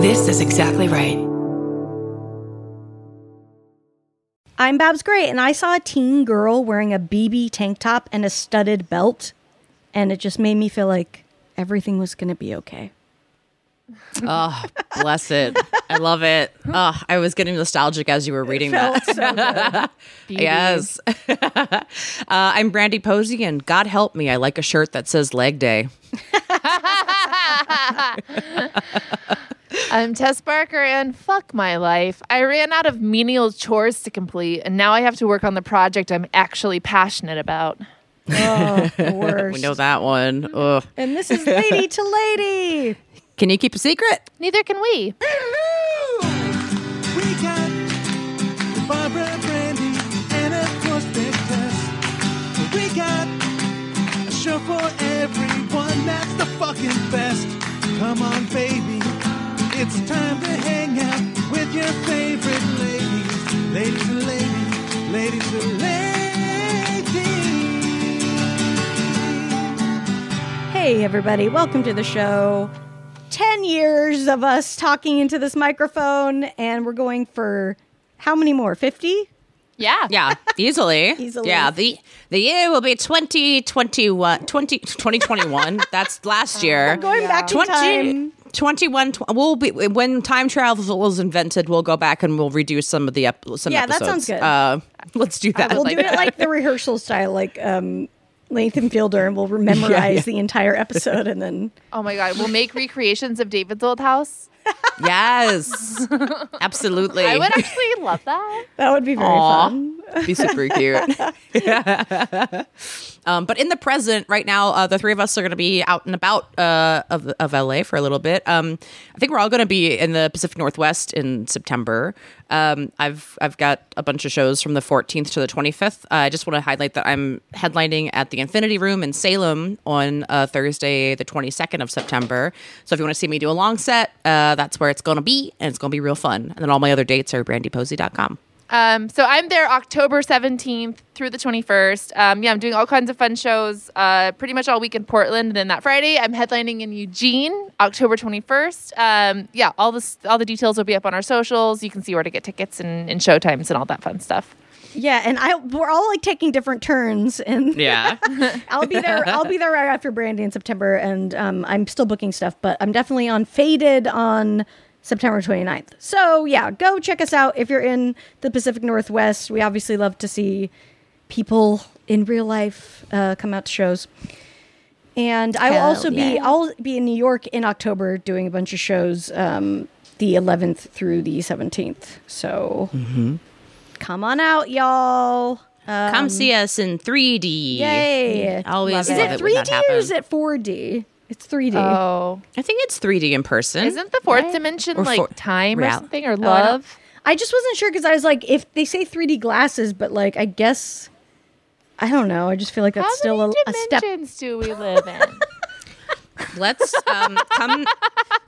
This is exactly right. I'm Babs Gray, and I saw a teen girl wearing a BB tank top and a studded belt, and it just made me feel like everything was going to be okay. Oh, bless it. I love it. Oh, I was getting nostalgic as you were reading that. So. Yes. uh, I'm Brandy Posey, and God help me, I like a shirt that says leg day. I'm Tess Barker, and fuck my life. I ran out of menial chores to complete, and now I have to work on the project I'm actually passionate about. oh, the worst. We know that one. Ugh. And this is Lady to Lady. Can you keep a secret? Neither can we. We got Barbara Brandy and of course Big Tess. We got a show for everyone that's the fucking best. Come on, baby. It's time to hang out with your favorite ladies. Ladies and ladies, ladies and ladies. Hey, everybody, welcome to the show. 10 years of us talking into this microphone, and we're going for how many more? 50? Yeah. Yeah, easily. Easily. Yeah, the the year will be 2021. 20, 2021. That's last year. We're going back in time. 21 tw- we'll be when time travel was invented we'll go back and we'll redo some of the ep- some Yeah, that sounds good. uh, let's do that We'll do it like the rehearsal style, like um, Nathan Fielder, and we'll memorize the entire episode and then. Oh my god, we'll make recreations of David's old house. Yes absolutely I would actually love that. That would be very Aw. fun. be super cute. um, but in the present, right now, uh, the three of us are going to be out and about uh, of, of LA for a little bit. Um, I think we're all going to be in the Pacific Northwest in September. Um, I've I've got a bunch of shows from the 14th to the 25th. Uh, I just want to highlight that I'm headlining at the Infinity Room in Salem on uh, Thursday, the 22nd of September. So if you want to see me do a long set, uh, that's where it's going to be, and it's going to be real fun. And then all my other dates are brandyposey.com. Um, so I'm there October 17th through the 21st. Um, yeah, I'm doing all kinds of fun shows uh, pretty much all week in Portland. And then that Friday, I'm headlining in Eugene, October 21st. Um, yeah, all this, all the details will be up on our socials. You can see where to get tickets and, and show times and all that fun stuff. Yeah, and I we're all like taking different turns, and Yeah. I'll be there. I'll be there right after Brandy in September, and um, I'm still booking stuff, but I'm definitely on Faded on September 29th. So yeah, go check us out if you're in the Pacific Northwest. We obviously love to see people in real life uh, come out to shows. And I will Hell also be yeah. I'll be in New York in October doing a bunch of shows um, the 11th through the 17th. So come on out, y'all. Um, Come see us in 3D. Yay! Always Is it it 3D or is it 4D? It's 3D. Oh, I think it's 3D in person. isn't the fourth dimension Or like for- time or real- something or I don't- love? I just wasn't sure because I was like, if they say 3D glasses, but like, I guess, I don't know. I just feel like that's How still a, many a step. dimensions do we live in? Let's um, come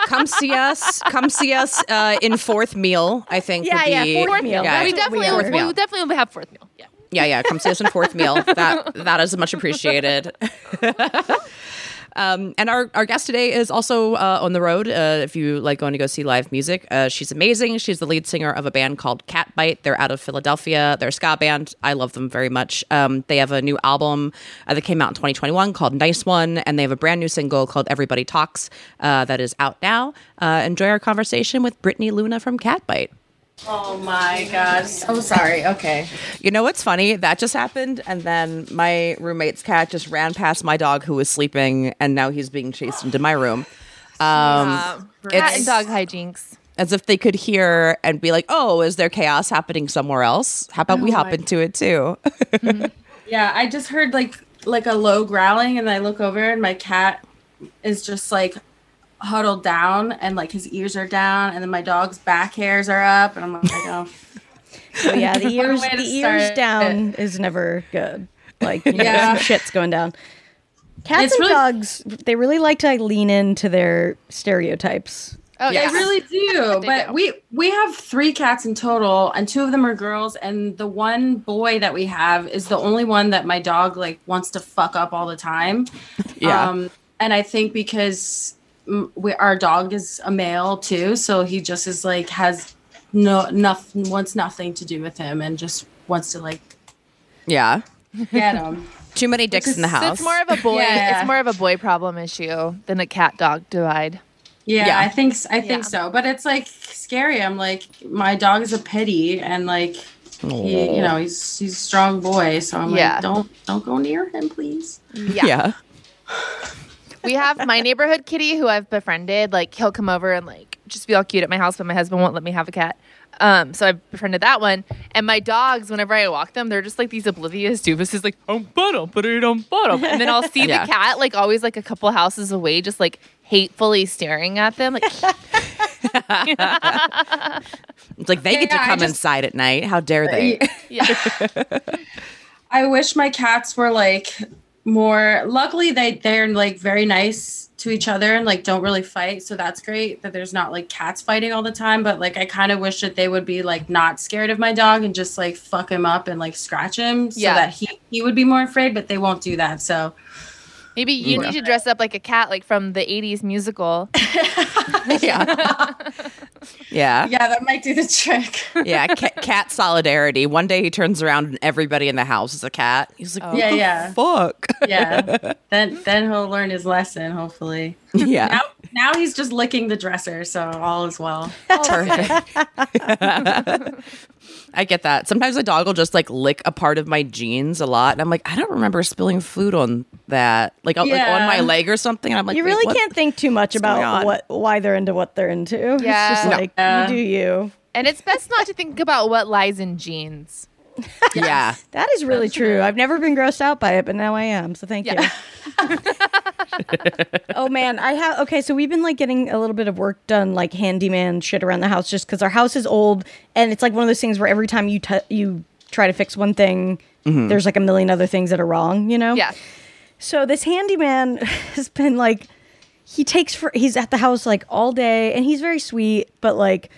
come see us. Come see us uh, in fourth meal. I think. Yeah, would yeah, fourth meal. Yeah, we definitely, we will, are. we definitely will have fourth meal. Yeah. yeah, yeah. Come see us in fourth meal. That that is much appreciated. Um, and our, our guest today is also uh, on the road. Uh, if you like going to go see live music, uh, she's amazing. She's the lead singer of a band called Catbite. They're out of Philadelphia. They're a ska band. I love them very much. Um, they have a new album uh, that came out in 2021 called Nice One, and they have a brand new single called Everybody Talks uh, that is out now. Uh, enjoy our conversation with Brittany Luna from Catbite. Oh my gosh. So sorry. Okay. You know what's funny? That just happened, and then my roommate's cat just ran past my dog who was sleeping, and now he's being chased into my room. Um, Cat it's and dog hijinks. as if they could hear and be like, "Oh, is there chaos happening somewhere else? How about we Oh hop my- into it too?" Yeah, I just heard like like a low growling, and I look over, and my cat is just like huddled down, and like his ears are down, and then my dog's back hairs are up, and I'm like, oh, So yeah, the ears, the ears down is never good. Like, you know, Yeah. shit's going down. Cats It's and really- dogs, they really like to like, lean into their stereotypes. Oh, They yes. really do. They but do. we we have three cats in total, and two of them are girls, and the one boy that we have is the only one that my dog like wants to fuck up all the time. Yeah. Um, and I think because we, our dog is a male too, so he just is like has no nothing wants nothing to do with him and just wants to like Yeah. get him. Too many dicks in the house. it's more of a boy. Yeah. It's more of a boy problem issue than a cat dog divide. Yeah, Yeah. I think s- I think Yeah. so. But it's like scary. I'm like my dog is a pity and like he, you know he's he's a strong boy. So I'm Yeah. like don't don't go near him, please. Yeah. yeah. we have my neighborhood kitty who I've befriended. Like he'll come over and like just be all cute at my house, but my husband won't let me have a cat. Um, so I've befriended that one. And my dogs, whenever I walk them, they're just like these oblivious doofuses, like um bottom, put it on bottom. And then I'll see Yeah. the cat like always like a couple houses away, just like hatefully staring at them. Like It's like they get to Yeah, come just- inside at night. How dare they? yeah. I wish my cats were like more luckily they they're like very nice to each other and like don't really fight so that's great that there's not like cats fighting all the time but like I kind of wish that they would be like not scared of my dog and just like fuck him up and like scratch him so Yeah. that he he would be more afraid but they won't do that so Maybe you need to dress up like a cat, like from the '80s musical. yeah. yeah. yeah that might do the trick Yeah. Cat, cat solidarity. One day he turns around and everybody in the house is a cat. He's like, oh. what Yeah, the yeah. fuck? yeah then then he'll learn his lesson hopefully yeah. now now he's just licking the dresser so all is well Perfect. I get that. Sometimes a dog will just like lick a part of my jeans a lot, and I'm like, I don't remember spilling food on that, like, uh, like on my leg or something. And I'm like, you really what?" can't think too much going about what why they're into what they're into. Yeah. It's just No. like Yeah. you do you. And it's best not to think about what lies in jeans. Yeah. That is really true. I've never been grossed out by it, but now I am. So thank Yeah. you. oh man, I have okay. So we've been like getting a little bit of work done, like handyman shit around the house, just because our house is old, and it's like one of those things where every time you t- you try to fix one thing, mm-hmm. there's like a million other things that are wrong. You know? Yeah. So this handyman has been like, he takes for he's at the house like all day, and he's very sweet, but like,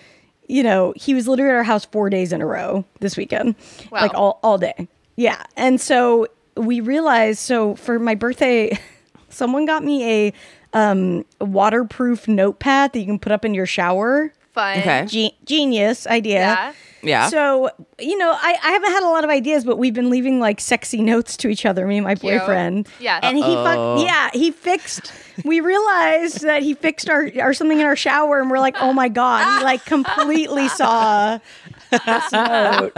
you know, he was literally at our house four days in a row this weekend, Wow. like all all day. Yeah, and so we realized. So for my birthday, someone got me a um waterproof notepad that you can put up in your shower. Fun. Okay. Ge- genius idea. Yeah. Yeah. So, you know, I, I haven't had a lot of ideas, but we've been leaving like sexy notes to each other, me and my Cute. boyfriend. Yeah. And he Uh-oh. fuck yeah, he fixed we realized that he fixed our our something in our shower and we're like, oh my God. He like completely saw this note.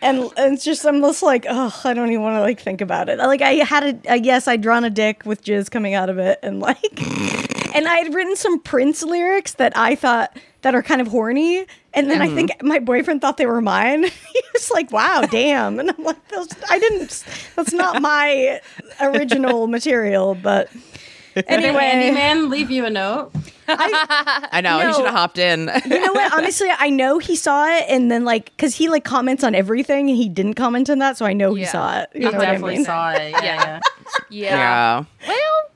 And, and it's just I'm just like, oh, I don't even want to like think about it. Like I had a, a yes, I'd drawn a dick with jizz coming out of it and like and I had written some Prince lyrics that I thought that are kind of horny. And then I mm. think my boyfriend thought they were mine. he was like, "Wow, damn!" And I'm like, those, "I didn't. That's not my original material." But Did the anyway, handyman leave you a note? I know. He should have hopped in. you know what? Honestly, I know he saw it, and then like, because he like comments on everything, and he didn't comment on that, so I know he Yeah. saw it. You He know what I definitely mean? saw it. Yeah, Yeah. yeah. Yeah. yeah. Well,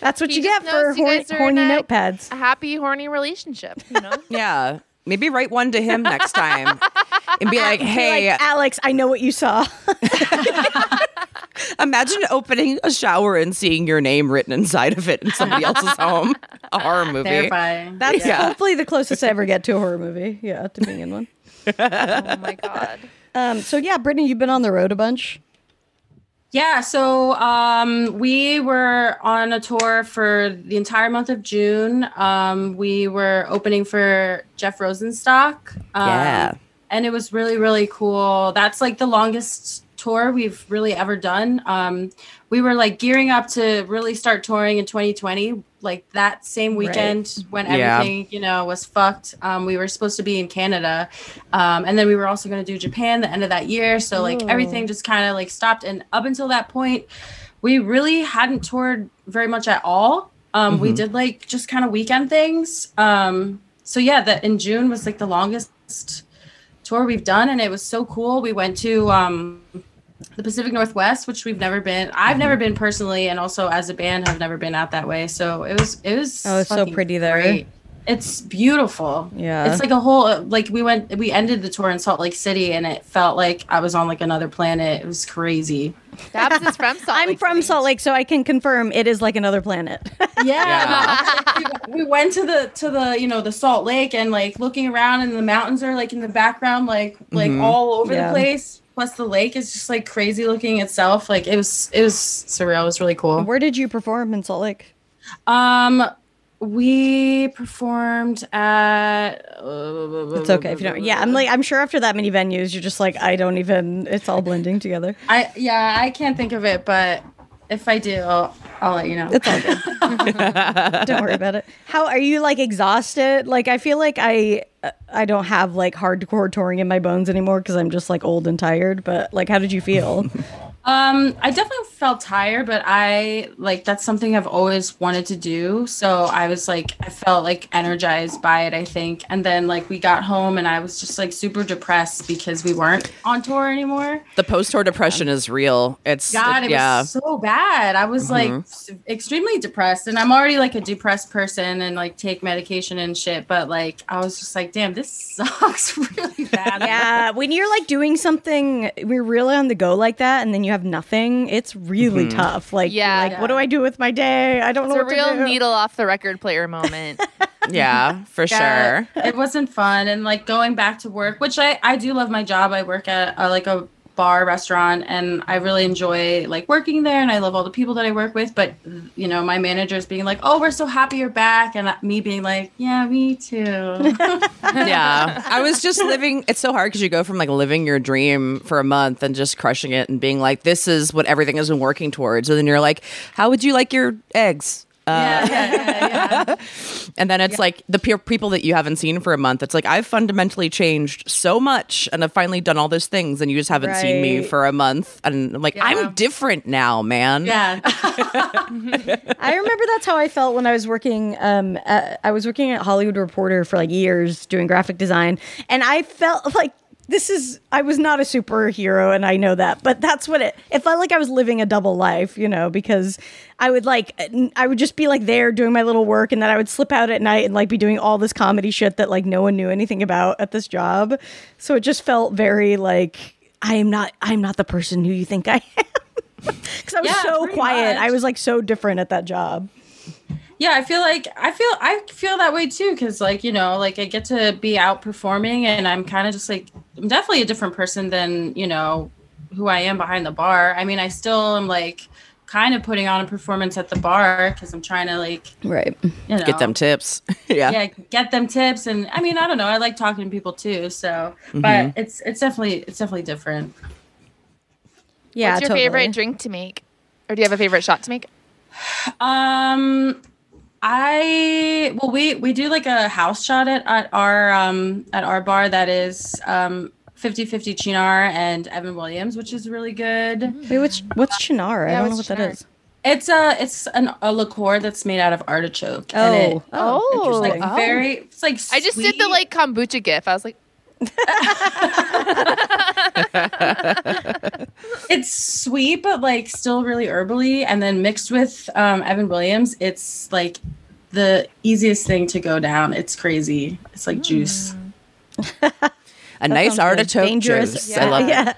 That's what He you get for you horny, horny notepads. a happy, horny relationship, you know? Yeah. Maybe write one to him next time and be like, Be hey, like, Alex, I know what you saw. imagine opening a shower and seeing your name written inside of it in somebody else's home. A horror movie. Terrifying. That's Yeah. hopefully the closest I ever get to a horror movie. Yeah, to being in one. oh my God. Um, so yeah, Brittany, you've been on the road a bunch. Yeah, so um, we were on a tour for the entire month of June. Um, we were opening for Jeff Rosenstock. Um, Yeah. And it was really, really cool. That's like the longest tour we've really ever done. Um, we were like gearing up to really start touring in 2020, like that same weekend when Yeah. everything, you know, was fucked. Um, we were supposed to be in Canada. Um, and then we were also going to do Japan the end of that year. So like Ooh. everything just kind of like stopped. And up until that point, we really hadn't toured very much at all. Um, We did like just kind of weekend things. Um, so yeah, that in June was like the longest tour we've done, and it was so cool. We went to um, the Pacific Northwest, which we've never been. I've never mm-hmm. been personally, and also as a band have never been out that way. So it was it was Oh, it's so pretty there. great. it's beautiful. Yeah. It's like a whole like we went we ended the tour in Salt Lake City and it felt like I was on like another planet. It was crazy. Babs is from Salt I'm Lake from City. Salt Lake, so I can confirm it is like another planet. Yeah. we, we went to the to the you know the Salt Lake and like looking around and the mountains are like in the background like like mm-hmm. all over Yeah. the place. Plus the lake is just like crazy looking itself. Like it was it was surreal. It was really cool. Where did you perform in Salt Lake? Um we performed at It's okay if you don't. Yeah, I'm like I'm sure after that many venues, you're just like I don't even. It's all blending together. I yeah, I can't think of it, but if I do, I'll, I'll let you know. It's all good. don't worry about it. How are you like exhausted? Like I feel like I uh, I don't have like hardcore touring in my bones anymore because I'm just like old and tired. But like, how did you feel? Um, I definitely felt tired, but I like that's something I've always wanted to do. So I was like, I felt like energized by it, I think. And then like we got home and I was just like super depressed because we weren't on tour anymore. The post tour depression is real. It's God, it yeah. was so bad. I was like s- extremely depressed, and I'm already like a depressed person and like take medication and shit. But like, I was just like, damn, this sucks really bad. yeah, when you're like doing something, we're really on the go like that, and then you have nothing. It's really tough. Like, Yeah. like what do I do with my day? I don't It's know. a what to real do. needle off the record player moment. yeah, for Yeah, sure. it wasn't fun and like going back to work which i i do love my job i work at uh, like a bar restaurant and i really enjoy like working there and i love all the people that i work with but you know my managers being like oh we're so happy you're back and me being like yeah me too yeah. I was just living it's so hard because you go from like living your dream for a month and just crushing it and being like, this is what everything has been working towards. And then you're like, how would you like your eggs? Uh, yeah, yeah, yeah, and then it's like the peer people that you haven't seen for a month. It's like I've fundamentally changed so much, and I've finally done all those things, and you just haven't seen me for a month. And I'm like, I'm different now, man. yeah. I remember that's how I felt when I was working. Um, at, I was working at Hollywood Reporter for like years doing graphic design, and I felt like this is. I was not a superhero, and I know that, but that's what it. It felt like I was living a double life, you know, because I would like I would just be like there doing my little work, and then I would slip out at night and like be doing all this comedy shit that like no one knew anything about at this job. So it just felt very like I am not. I am not the person who you think I am. Because I was Yeah, so quiet. much. I was like so different at that job. Yeah i feel like i feel i feel that way too because like you know like i get to be out performing and i'm kind of just like i'm definitely a different person than you know who i am behind the bar i mean i still am like kind of putting on a performance at the bar because i'm trying to like Right. you know Get them tips. yeah. yeah get them tips and i mean i don't know i like talking to people too so Mm-hmm. but it's it's definitely it's definitely different Yeah. What's your totally. favorite drink to make? Or do you have a favorite shot to make? Um, I well, we we do like a house shot at, at our um at our bar that is um 50-50 Cynar and Evan Williams, which is really good. Wait, what's what's Cynar? I don't know what that Cynar? is. It's a it's an, a liqueur that's made out of artichoke. Oh, and it, oh, Oh. like interesting. very it's like I just did the like kombucha gif. I was like, it's sweet but like still really herbally and then mixed with um Evan Williams, it's like the easiest thing to go down. It's crazy. It's like juice. A nice artichoke Dangerous. juice. Yeah. I love it. yeah.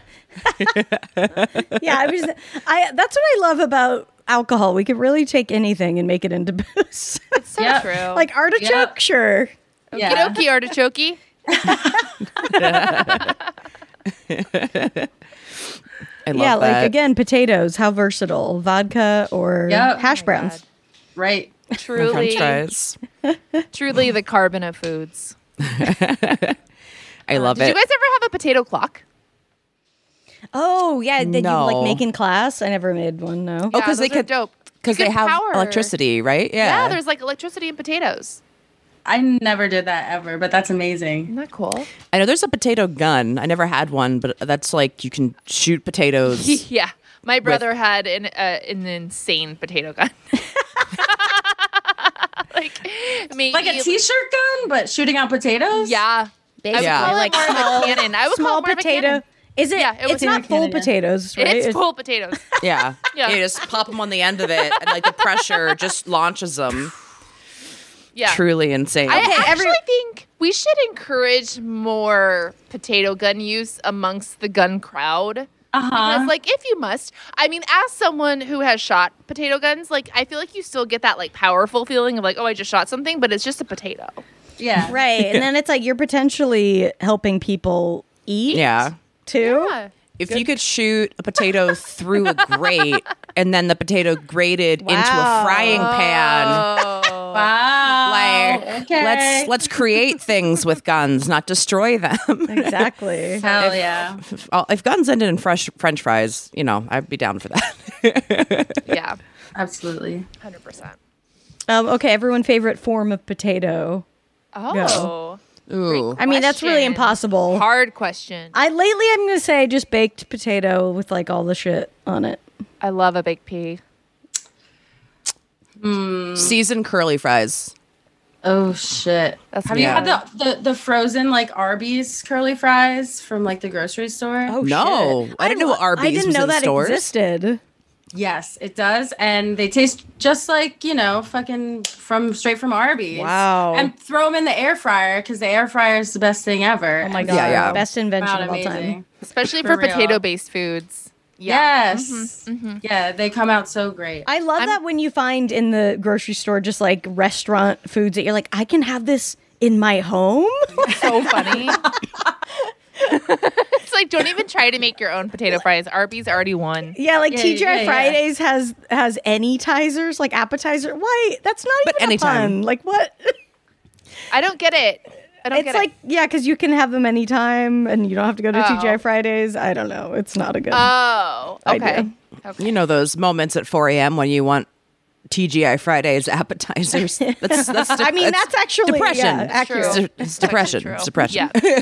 yeah, I was. I that's what I love about alcohol. We could really take anything and make it into booze. it's so Yep. true. like artichoke, Yep. sure. Yeah. Okie artichoke. I love yeah, that. like again, potatoes. How versatile. Vodka or Yep. hash Oh browns. God. Right. Truly, French fries. truly the carbon of foods. I love Did it. you guys ever have a potato clock? Oh yeah, did you No. like make in class? I never made one. No. Oh, because they could- dope. Because they have power- electricity, right? Yeah. Yeah. there's like electricity and potatoes. I never did that ever, but that's amazing. Isn't that cool? I know there's a potato gun. I never had one, but that's like you can shoot potatoes. yeah, my brother had an uh, an insane potato gun. like maybe Like a t-shirt gun, but shooting out potatoes? Yeah, I would Yeah. call it like more small, of a cannon. I would call small it more of a potato. Is it? Yeah, it it's not full cannon, potatoes, right? It's full potatoes. yeah. Yeah. You just pop them on the end of it, and like the pressure just launches them. Yeah. truly insane. I Okay, actually every- think we should encourage more potato gun use amongst the gun crowd. Uh-huh. Because, like, if you must, I mean, as someone who has shot potato guns, like, I feel like you still get that, like, powerful feeling of, like, oh, I just shot something, but it's just a potato. yeah. Right. And then it's like you're potentially helping people eat yeah. too. Yeah. If you could shoot a potato through a grate and then the potato grated into a frying pan, Oh. Wow. Like okay. let's let's create things with guns, not destroy them. Exactly. Hell yeah. if, if guns ended in fresh French fries, you know, I'd be down for that. yeah. Absolutely. 100%. Um, okay, everyone favorite form of potato. Oh. Ooh. I mean, that's really impossible. Hard question. I lately I'm gonna say just baked potato with like all the shit on it. I love a baked pea. Seasoned curly fries. Oh shit. That's Have me. you had the, the the frozen like Arby's curly fries from like the grocery store? Oh No, shit. I didn't know Arby's I didn't was know in that stores. existed. Yes, it does, and they taste just like you know, fucking from straight from Arby's. Wow. And throw them in the air fryer because the air fryer is the best thing ever. Oh my god! Yeah, yeah. Best invention About of all time. Especially For for, real. Potato based foods. Yes. Mm-hmm. Mm-hmm. Yeah, they come out so great. I love I'm- that when you find in the grocery store just like restaurant foods that you're like, I can have this in my home. So funny. it's like, don't even try to make your own potato fries. Arby's already won. yeah, like Yeah, TGI yeah, yeah. Fridays has has anytizers, like appetizer. Why? That's not But even a anytime. pun. Like what? I don't get it. I don't it's get like it. yeah, because you can have them anytime, and you don't have to go to Oh. TGI Fridays. I don't know. It's not a good. Oh, idea. okay. okay. You know those moments at 4 a.m. when you want TGI Fridays appetizers. That's, that's I mean, that's actually depression. Yeah, accurate. It's, de- it's depression. It's depression. Yeah.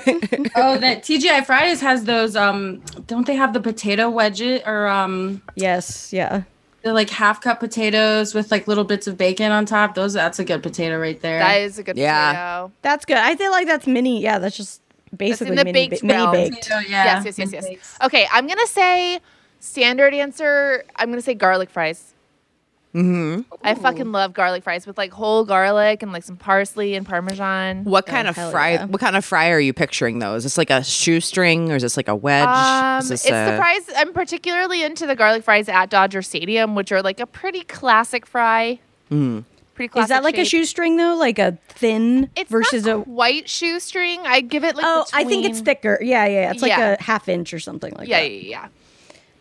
oh, that TGI Fridays has those. Um, don't they have the potato wedges or um, Yes, yeah. The like half cup potatoes with like little bits of bacon on top? Those that's a good potato right there. That is a good Yeah. potato. That's good. I feel like that's mini. Yeah, that's just basically the mini, baked ba- mini baked. Potato, yeah. Yes, yes, yes, yes. Okay, I'm gonna say standard answer. I'm gonna say garlic fries. Mm-hmm. I fucking love garlic fries with like whole garlic and like some parsley and parmesan. What kind of fry? yeah. What kind of fry are you picturing? Though is this like a shoestring or is this like a wedge? Um, is it's this the a- fries. I'm particularly into the garlic fries at Dodger Stadium, which are like a pretty classic fry. Pretty classic. Is that like a shoestring though? Like a thin It's versus not a white shoestring. I give it like. Oh, I think it's thicker. Yeah, yeah. yeah. It's like Yeah. a half inch or something like Yeah, that. yeah, yeah. Yeah.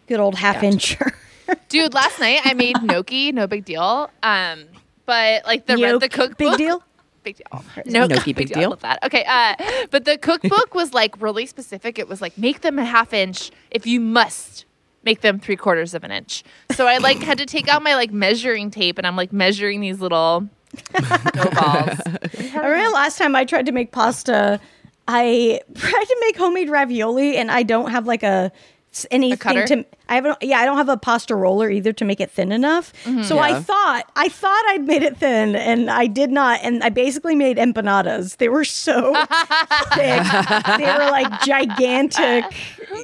Good old half incher. Dude, last night I made gnocchi. No big deal. Um, but like the read the Yoke, cookbook. Big deal. Big deal. Gnocchi, big I deal. love that. Okay. Uh, but the cookbook was like really specific. It was like make them a half inch if you must make them three quarters of an inch. So I like had to take out my like measuring tape and I'm like measuring these little dough balls. I remember last time I tried to make pasta, I tried to make homemade ravioli, and I don't have like a s- anything cutter? to. I haven't. Yeah, I don't have a pasta roller either to make it thin enough. So I thought I thought I'd made it thin, and I did not. And I basically made empanadas. They were so thick. They were like gigantic.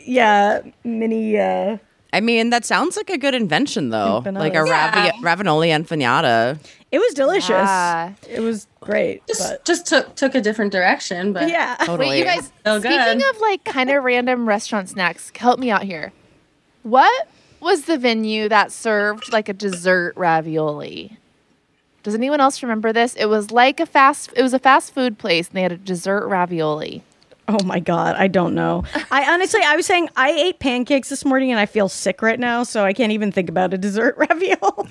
Yeah, mini. Uh, I mean, that sounds like a good invention though. Empanadas. Like a Yeah. ravi- ravioli empanada. It was delicious. Yeah. It was great. Just, But just took took a different direction, but yeah. Totally. Wait, you guys. So speaking good. of like kind of random restaurant snacks, help me out here. What was the venue that served like a dessert ravioli? Does anyone else remember this? It was like a fast. It was a fast food place, and they had a dessert ravioli. Oh my god, I don't know. I honestly, I was saying I ate pancakes this morning and I feel sick right now, so I can't even think about a dessert ravioli.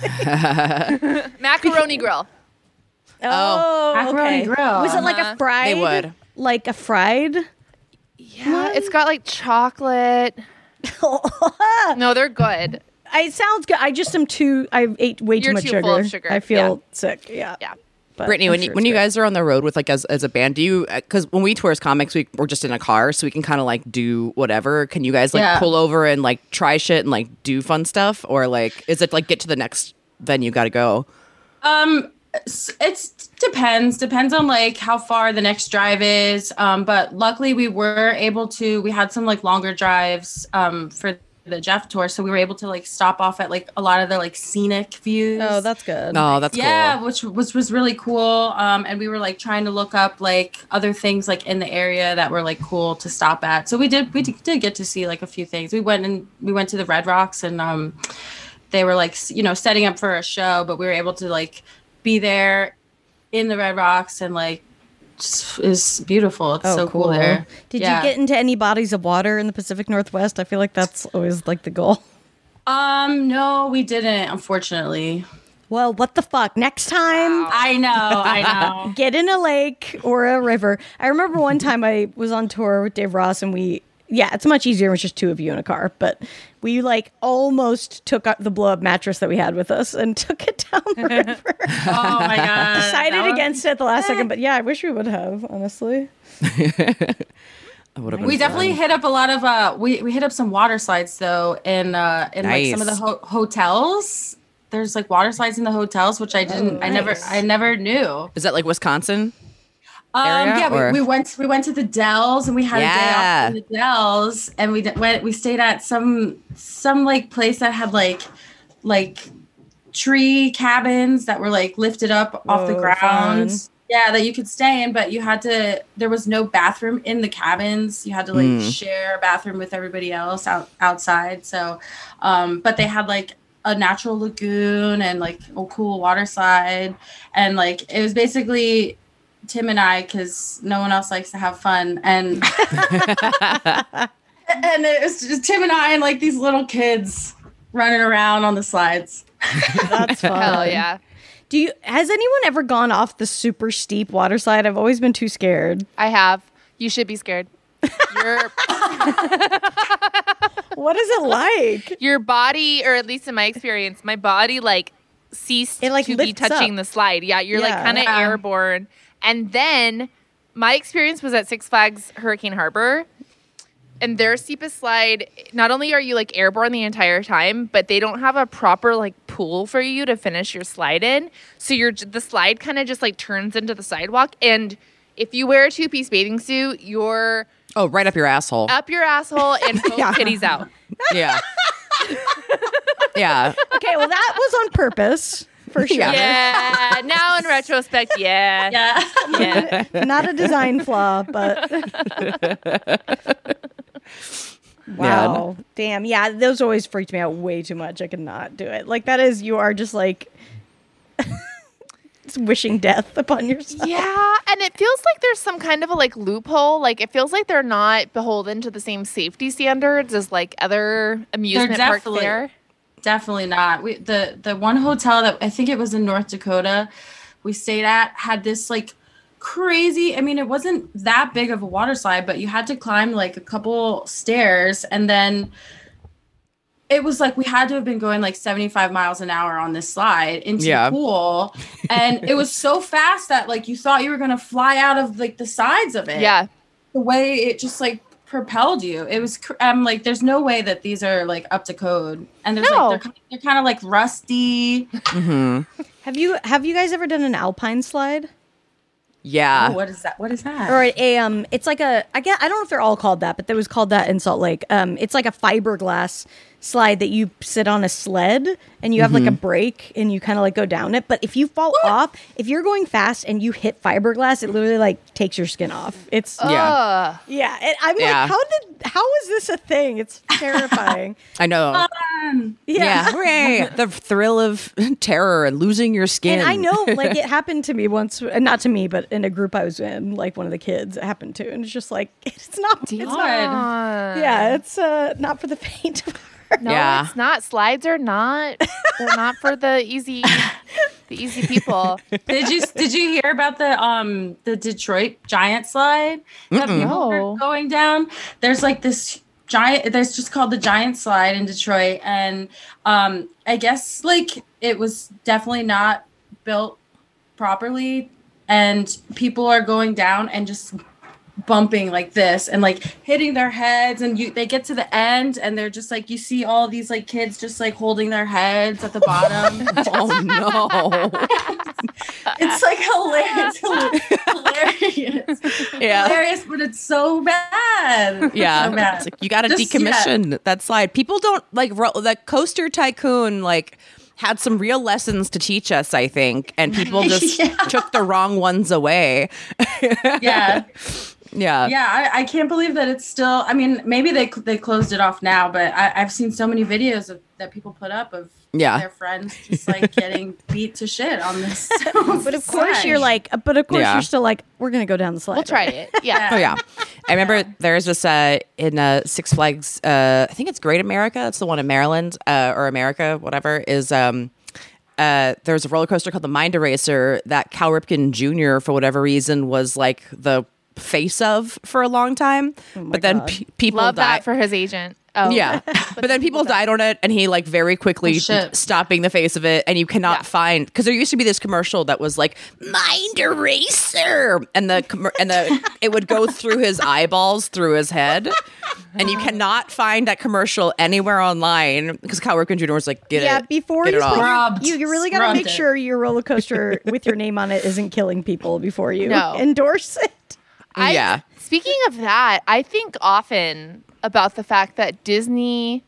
Macaroni grill. oh, Macaroni grill. Was it like Uh-huh. a fried? They would. like a fried. Yeah, it's got like chocolate. No, they're good. It sounds good. I just am too. I ate way You're too much too sugar. full of sugar, I feel sick. Yeah, Yeah. But Brittany, I'm when sure you, when you guys are on the road with like as, as a band, do you because when we tour as comics, we we're just in a car, so we can kind of like do whatever. Can you guys like Yeah. pull over and like try shit and like do fun stuff, or like is it like get to the next venue, got to go? Um, it's depends. Depends on like how far the next drive is. Um, but luckily we were able to. We had some like longer drives. Um, for the Jeff tour, so we were able to like stop off at like a lot of the like scenic views. Oh, that's good. Oh, that's yeah, cool. which which was really cool. Um, and we were like trying to look up like other things like in the area that were like cool to stop at. So we did we did did get to see like a few things. We went and we went to the Red Rocks and um, they were like you know setting up for a show, but we were able to like be there in the Red Rocks and like just is beautiful. It's Oh, so cool. there. Did Yeah. you get into any bodies of water in the Pacific Northwest? I feel like that's always like the goal. Um, no, we didn't, unfortunately. Well, what the fuck? Next time, I know, I know. get in a lake or a river. I remember one time I was on tour with Dave Ross and we, yeah, it's much easier when it's just two of you in a car, but we like almost took out the blow up mattress that we had with us and took it down the river. Oh my god. Decided That would- against it at the last second, but yeah, I wish we would have, honestly. That would've We definitely fun. hit up a lot of uh we, we hit up some water slides though in uh in like some of the ho- hotels. There's like water slides in the hotels which I didn't I never. I never knew. Is that like Wisconsin? Um yeah, or- we, we went we went to the Dells and we had Yeah. a day off in the Dells and we went we stayed at some some like place that had like like tree cabins that were like lifted up off the ground. fun. Yeah, that you could stay in, but you had to. There was no bathroom in the cabins. You had to like share a bathroom with everybody else out outside. So, um, but they had like a natural lagoon and like a cool water slide, and like it was basically Tim and I because no one else likes to have fun, and and it was just Tim and I and like these little kids running around on the slides. That's fun. Hell yeah. Do you has anyone ever gone off the super steep water slide? I've always been too scared. I have. You should be scared. What is it like? your body, or at least in my experience, my body like ceased It, like, to be touching up. the slide. Yeah, you're like kind of Yeah. airborne. And then my experience was at Six Flags Hurricane Harbor. And their steepest slide, not only are you like airborne the entire time, but they don't have a proper like pool for you to finish your slide in. So you're the slide kind of just like turns into the sidewalk. And if you wear a two piece bathing suit, you're Oh, right up your asshole. up your asshole and both Yeah. titties out. Yeah. yeah. Okay, well that was on purpose for sure. Yeah. Yeah. now in retrospect, yeah. Yeah. Yeah. Not a design flaw, but wow, damn, yeah, those always freaked me out way too much. I could not do it. Like that is you are just like it's wishing death upon yourself. Yeah, and it feels like there's some kind of a like loophole. Like it feels like they're not beholden to the same safety standards as like other amusement parks there. Definitely not. We the the one hotel that I think it was in North Dakota we stayed at had this like crazy I mean it wasn't that big of a water slide but you had to climb like a couple stairs and then it was like we had to have been going like 75 miles an hour on this slide into Yeah. the pool and it was so fast that like you thought you were going to fly out of like the sides of it Yeah. the way it just like propelled you. It was cr- I'm like there's no way that these are like up to code. And there's No. like they're, they're kind of like rusty. Have you have you guys ever done an alpine slide? Yeah. Oh, what is that? What is that? or a um it's like a i get i don't know if they're all called that but there was called that in salt lake um it's like a fiberglass slide that you sit on a sled and you have like a brake and you kind of like go down it but if you fall off if you're going fast and you hit fiberglass it literally like takes your skin off it's Yeah. Ugh. yeah and i'm Yeah. like how did how is this a thing it's terrifying I know. yeah, Yeah. The thrill of terror and losing your skin. And I know, like, it happened to me once, not to me, but in a group I was in, like, one of the kids, it happened to. And it's just like, it's not, it's not, yeah, it's uh, not for the faint of heart. No, Yeah. it's not. Slides are not. They're not for the easy, the easy people. did you did you hear about the um the Detroit giant slide that people No. are going down? There's like this giant there's just called the giant slide in Detroit and um I guess like it was definitely not built properly and people are going down and just bumping like this and like hitting their heads and you they get to the end and they're just like you see all these like kids just like holding their heads at the bottom Oh no. it's like hilarious hilarious Yeah. hilarious, but it's so bad. Yeah, so bad. Like, you got to Just- yeah. decommission that slide. People don't like ro- that coaster tycoon. Like had some real lessons to teach us, I think, and people just Yeah. took the wrong ones away. yeah, yeah, yeah. I, I can't believe that it's still. I mean, maybe they they closed it off now, but I, I've seen so many videos of that people put up of Yeah. their friends just like getting beat to shit on this. But of course you're like, but of course Yeah. you're still like, we're gonna go down the slide. We'll try it. Yeah. Oh yeah, I remember there's this uh, in uh, Six Flags. Uh, I think it's Great America. It's the one in Maryland uh, or America, whatever. Is um, uh, there's a roller coaster called the Mind Eraser that Cal Ripken Jr. for whatever reason was like the face of for a long time. Oh but then God. pe- people Love died. that for his agent. Oh yeah, but then people died on it, and he like very quickly Oh, stopped being the face of it, and you cannot Yeah. find because there used to be this commercial that was like mind eraser, and the commer- and the it would go through his eyeballs through his head, and you cannot find that commercial anywhere online because Cal Ripken Jr. was like, get yeah, it, before get you it off. put your- Robbed. you, you really got to make it. sure your roller coaster with your name on it isn't killing people before you No. endorse it. I, Yeah. Speaking of that, I think often about the fact that Disney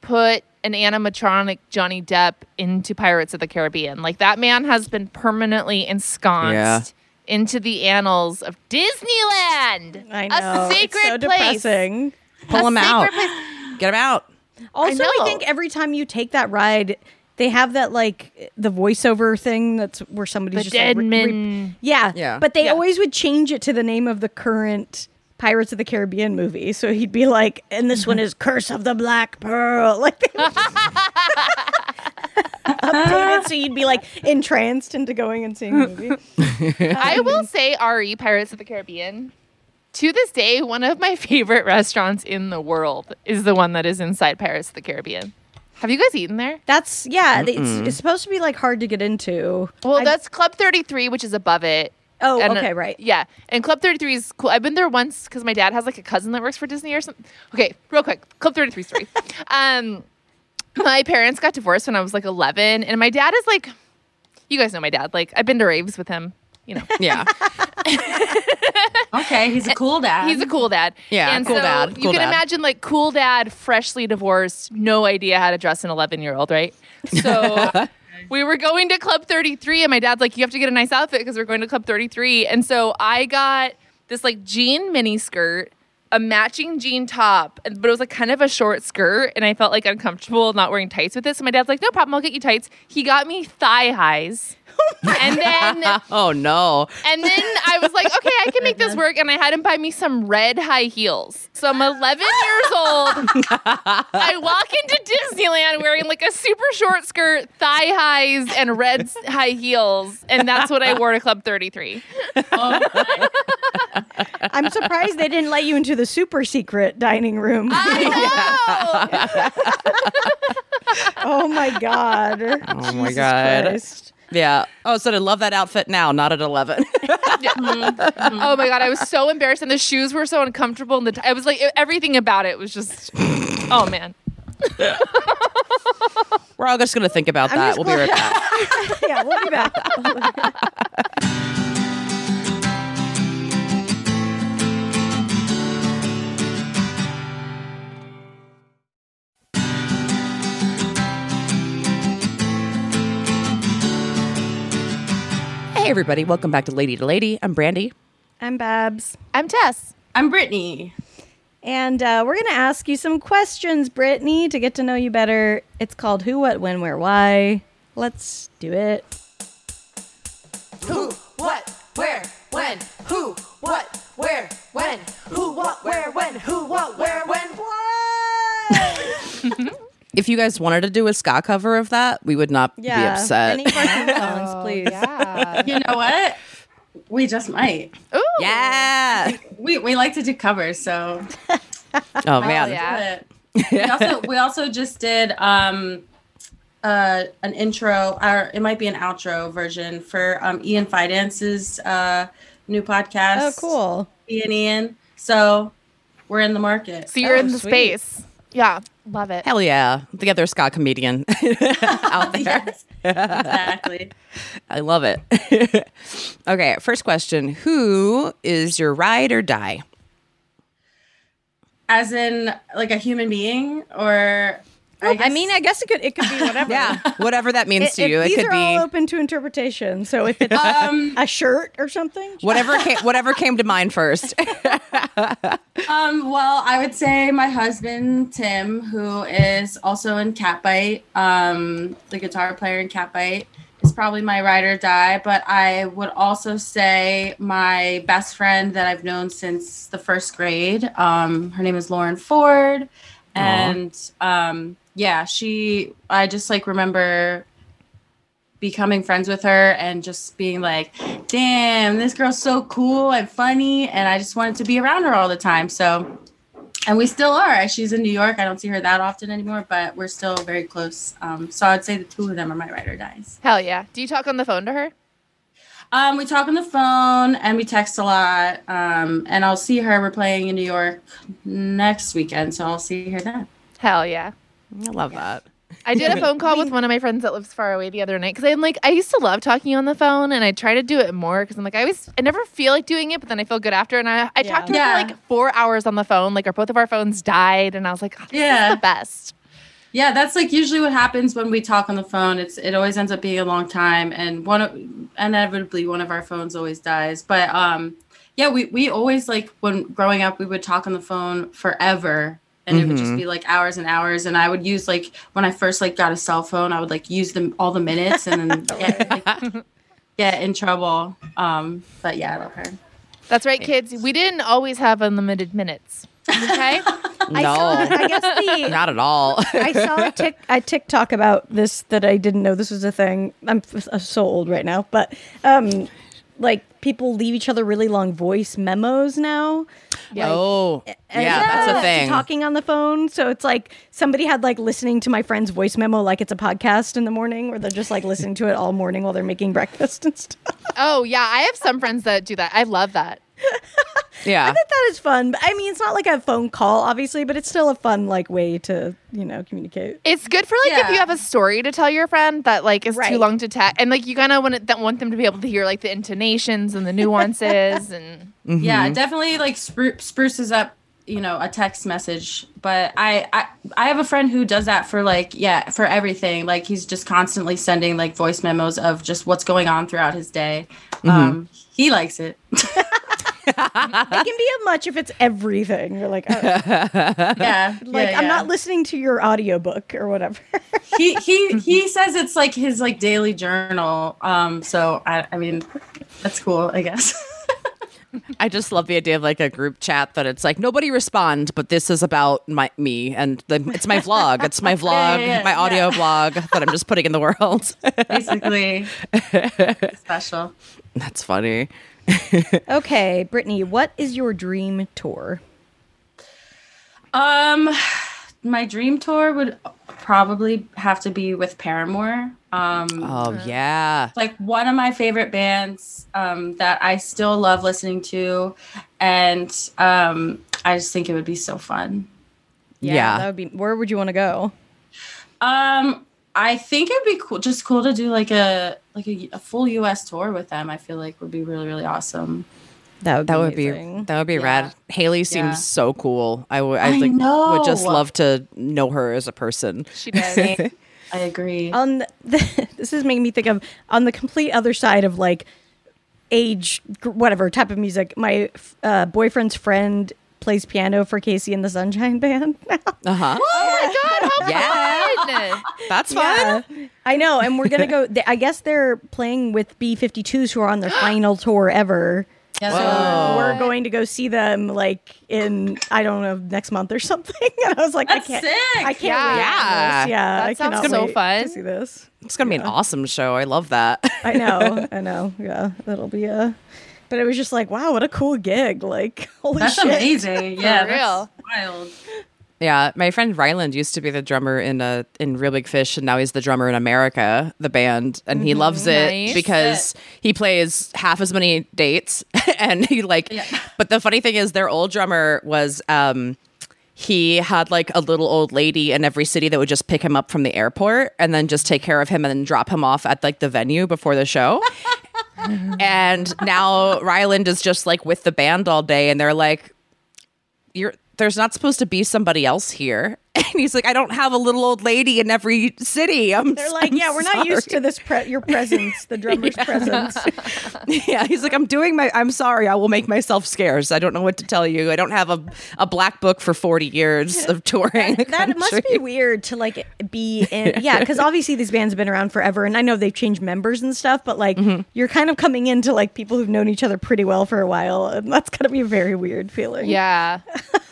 put an animatronic Johnny Depp into Pirates of the Caribbean. Like that man has been permanently ensconced Yeah. into the annals of Disneyland. I know. A sacred it's so place. depressing. Pull A him out, place. get him out. Also, I, know. think every time you take that ride, they have that like the voiceover thing that's where somebody's The just like, re- re- yeah, Yeah. But they Yeah. always would change it to the name of the current Pirates of the Caribbean movie. So he'd be like, and this one is Curse of the Black Pearl. Like they would just so you'd be like entranced into going and seeing the movie. I will say RE Pirates of the Caribbean. To this day, one of my favorite restaurants in the world is the one that is inside Pirates of the Caribbean. Have you guys eaten there? That's yeah. It's, it's supposed to be like hard to get into. Well, I- that's Club 33, which is above it. Oh, And, uh, okay, right. Yeah. And Club 33 is cool. I've been there once because my dad has like a cousin that works for Disney or something. Okay, real quick. Club 33 story. um, my parents got divorced when I was like 11, and my dad is like, you guys know my dad. Like, I've been to raves with him. You know, Yeah, okay, he's a cool dad. he's a cool dad. Yeah, and cool so dad, You cool can dad. imagine like cool dad, freshly divorced, no idea how to dress an 11 year old, right? So we were going to Club 33, and my dad's like, "You have to get a nice outfit because we're going to Club 33." And so I got this like jean mini skirt, a matching jean top, but it was like kind of a short skirt, and I felt like uncomfortable not wearing tights with it. So my dad's like, "No problem, I'll get you tights." He got me thigh highs. And then oh no, and then I was like, okay, I can make this work. And I had him buy me some red high heels. So I'm 11 years old. I walk into Disneyland wearing like a super short skirt, thigh highs, and red high heels. And that's what I wore to Club 33. I'm surprised they didn't let you into the super secret dining room. I oh my god. oh my Jesus god. Christ. Yeah. Oh, so I love that outfit now, not at 11. know. Mm-hmm. Oh my God. I was so embarrassed. And the shoes were so uncomfortable. And the t- I was like, everything about it was just, oh man. We're all just going to think about I'm that. We'll be right back. yeah, we'll be back. Hey, everybody. Welcome back to Lady to Lady. I'm Brandy. I'm Babs. I'm Tess. I'm Brittany. And uh, we're going to ask you some questions, Brittany, to get to know you better. It's called Who, What, When, Where, Why. Let's do it. Who, what, where, when, who, what, where, when, who, what, where, when, who, what, where, when, why? If you guys wanted to do a ska cover of that, we would not be upset. Any of songs, please. Yeah. You know what? We just might. Ooh. yeah. We we like to do covers, so Oh, man. yeah. We also we also just did um uh an intro or it might be an outro version for um Ian Fidance's uh new podcast. Oh, cool. Ian Ian. So we're in the market. So you're Oh, in the sweet. space. Yeah, love it. Hell yeah. The other ska comedian out there. exactly. I love it. okay, first question. Who is your ride or die? As in, like a human being, or I, guess- mean, I guess it could it could be whatever. Yeah, whatever that means It- to you. it- It, these could are be all open to interpretation. So if it's Um, a shirt or something, whatever came, whatever came to mind first. Um, well, I would say my husband Tim, who is also in Catbite, um, the guitar player in Catbite, is probably my ride or die. But I would also say my best friend that I've known since the first grade. Um, her name is Lauren Ford, and um, yeah, she. I just like remember becoming friends with her and just being like, damn, this girl's so cool and funny. And I just wanted to be around her all the time. So, and we still are. She's in New York. I don't see her that often anymore, but we're still very close. Um, so I'd say the two of them are my ride or dies. Hell yeah. Do you talk on the phone to her? Um, we talk on the phone and we text a lot. Um, and I'll see her. We're playing in New York next weekend. So I'll see her then. Hell yeah. I love that. I did a phone call with one of my friends that lives far away the other night because I'm like, I used to love talking on the phone and I try to do it more because I'm like, I always, I never feel like doing it, but then I feel good after. And I, I talked to her for like four hours on the phone. Like, our both of our phones died. And I was like, oh, this Yeah. is the best. Yeah, that's like usually what happens when we talk on the phone. It's it always ends up being a long time, and one of inevitably one of our phones always dies. But um, yeah, we we always like when growing up we would talk on the phone forever, and it would just be like hours and hours. And I would use like when I first like got a cell phone, I would like use them all the minutes and then get, like, get in trouble. Um, but yeah, I love her. That's right, kids. We didn't always have unlimited minutes. Okay. No, I guess the not at all. I saw a, tic, a TikTok about this that I didn't know this was a thing. I'm f- uh, so old right now, but um, like people leave each other really long voice memos now. oh, yeah, as that's a thing. Talking on the phone, so it's like somebody had like listening to my friend's voice memo like it's a podcast in the morning, where they're just like listening to it all morning while they're making breakfast and stuff. oh, yeah. I have some friends that do that. I love that. Yeah, I think that is fun. But, I mean, it's not like a phone call, obviously, but it's still a fun like way to you know communicate. It's good for like if you have a story to tell your friend that like is too long to text, and like you kind of want that want them to be able to hear like the intonations and the nuances and Yeah, it definitely like spru- spruces up, you know, a text message. But I, I, I have a friend who does that for like, yeah, for everything. Like he's just constantly sending like voice memos of just what's going on throughout his day. Um, he likes it. it can be a much if it's everything. You're like, oh, yeah, like yeah, I'm yeah. not listening to your audiobook or whatever. he he he says it's like his like daily journal. Um, so I, I mean, that's cool, I guess. I just love the idea of like a group chat that it's like nobody respond, but this is about my me and the, it's my vlog. It's my vlog, yeah, my audio vlog that I'm just putting in the world. Basically, special. That's funny. okay, Brittany, what is your dream tour? Um, my dream tour would probably have to be with Paramore. Um, Oh yeah. like one of my favorite bands um, that I still love listening to, and um, I just think it would be so fun. Yeah. that would be. Where would you want to go? Um, I think it'd be cool, just cool to do like a like a, a full U.S. tour with them. I feel like would be really really awesome. That would That would be amazing. that would be Yeah. rad. Hayley seems Yeah. so cool. I would I, I like would just love to know her as a person. she does. I agree. on the, this is making me think of on the complete other side of like age whatever type of music my uh, boyfriend's friend plays piano for KC and the sunshine band Uh huh. oh my god, how Yeah. fun! That's fun. Yeah, i know and we're gonna go they, i guess they're playing with b-52s who are on their final tour ever Yeah, so we're going to go see them like in i don't know next month or something and i was like That's i can't sick. i can't Yeah. Yeah. this. yeah That i sounds cannot so fun. to see this It's gonna be an awesome show. I love that. I know, I know. Yeah, that'll be a. But it was just like, wow, what a cool gig! Like, holy That's shit! amazing. Yeah, real. wild. Yeah, my friend Ryland used to be the drummer in uh, in Reel Big Fish, and now he's the drummer in America, the band, and he loves it Nice. because he plays half as many dates, and he like. Yeah. But the funny thing is, their old drummer was um, he had like a little old lady in every city that would just pick him up from the airport and then just take care of him and then drop him off at like the venue before the show. And now Ryland is just like with the band all day and they're like you're there's not supposed to be somebody else here. And he's like, I don't have a little old lady in every city. I'm, They're like, I'm yeah, we're not used to this pre- your presence, the drummer's presence. Yeah, he's like, I'm doing my. I'm sorry. I will make myself scarce. I don't know what to tell you. I don't have a a black book for 40 years of touring. the That must be weird to like be in. Yeah, because obviously these bands have been around forever, and I know they've changed members and stuff. But like, Mm-hmm. you're kind of coming into like people who've known each other pretty well for a while, and that's gotta be a very weird feeling. Yeah.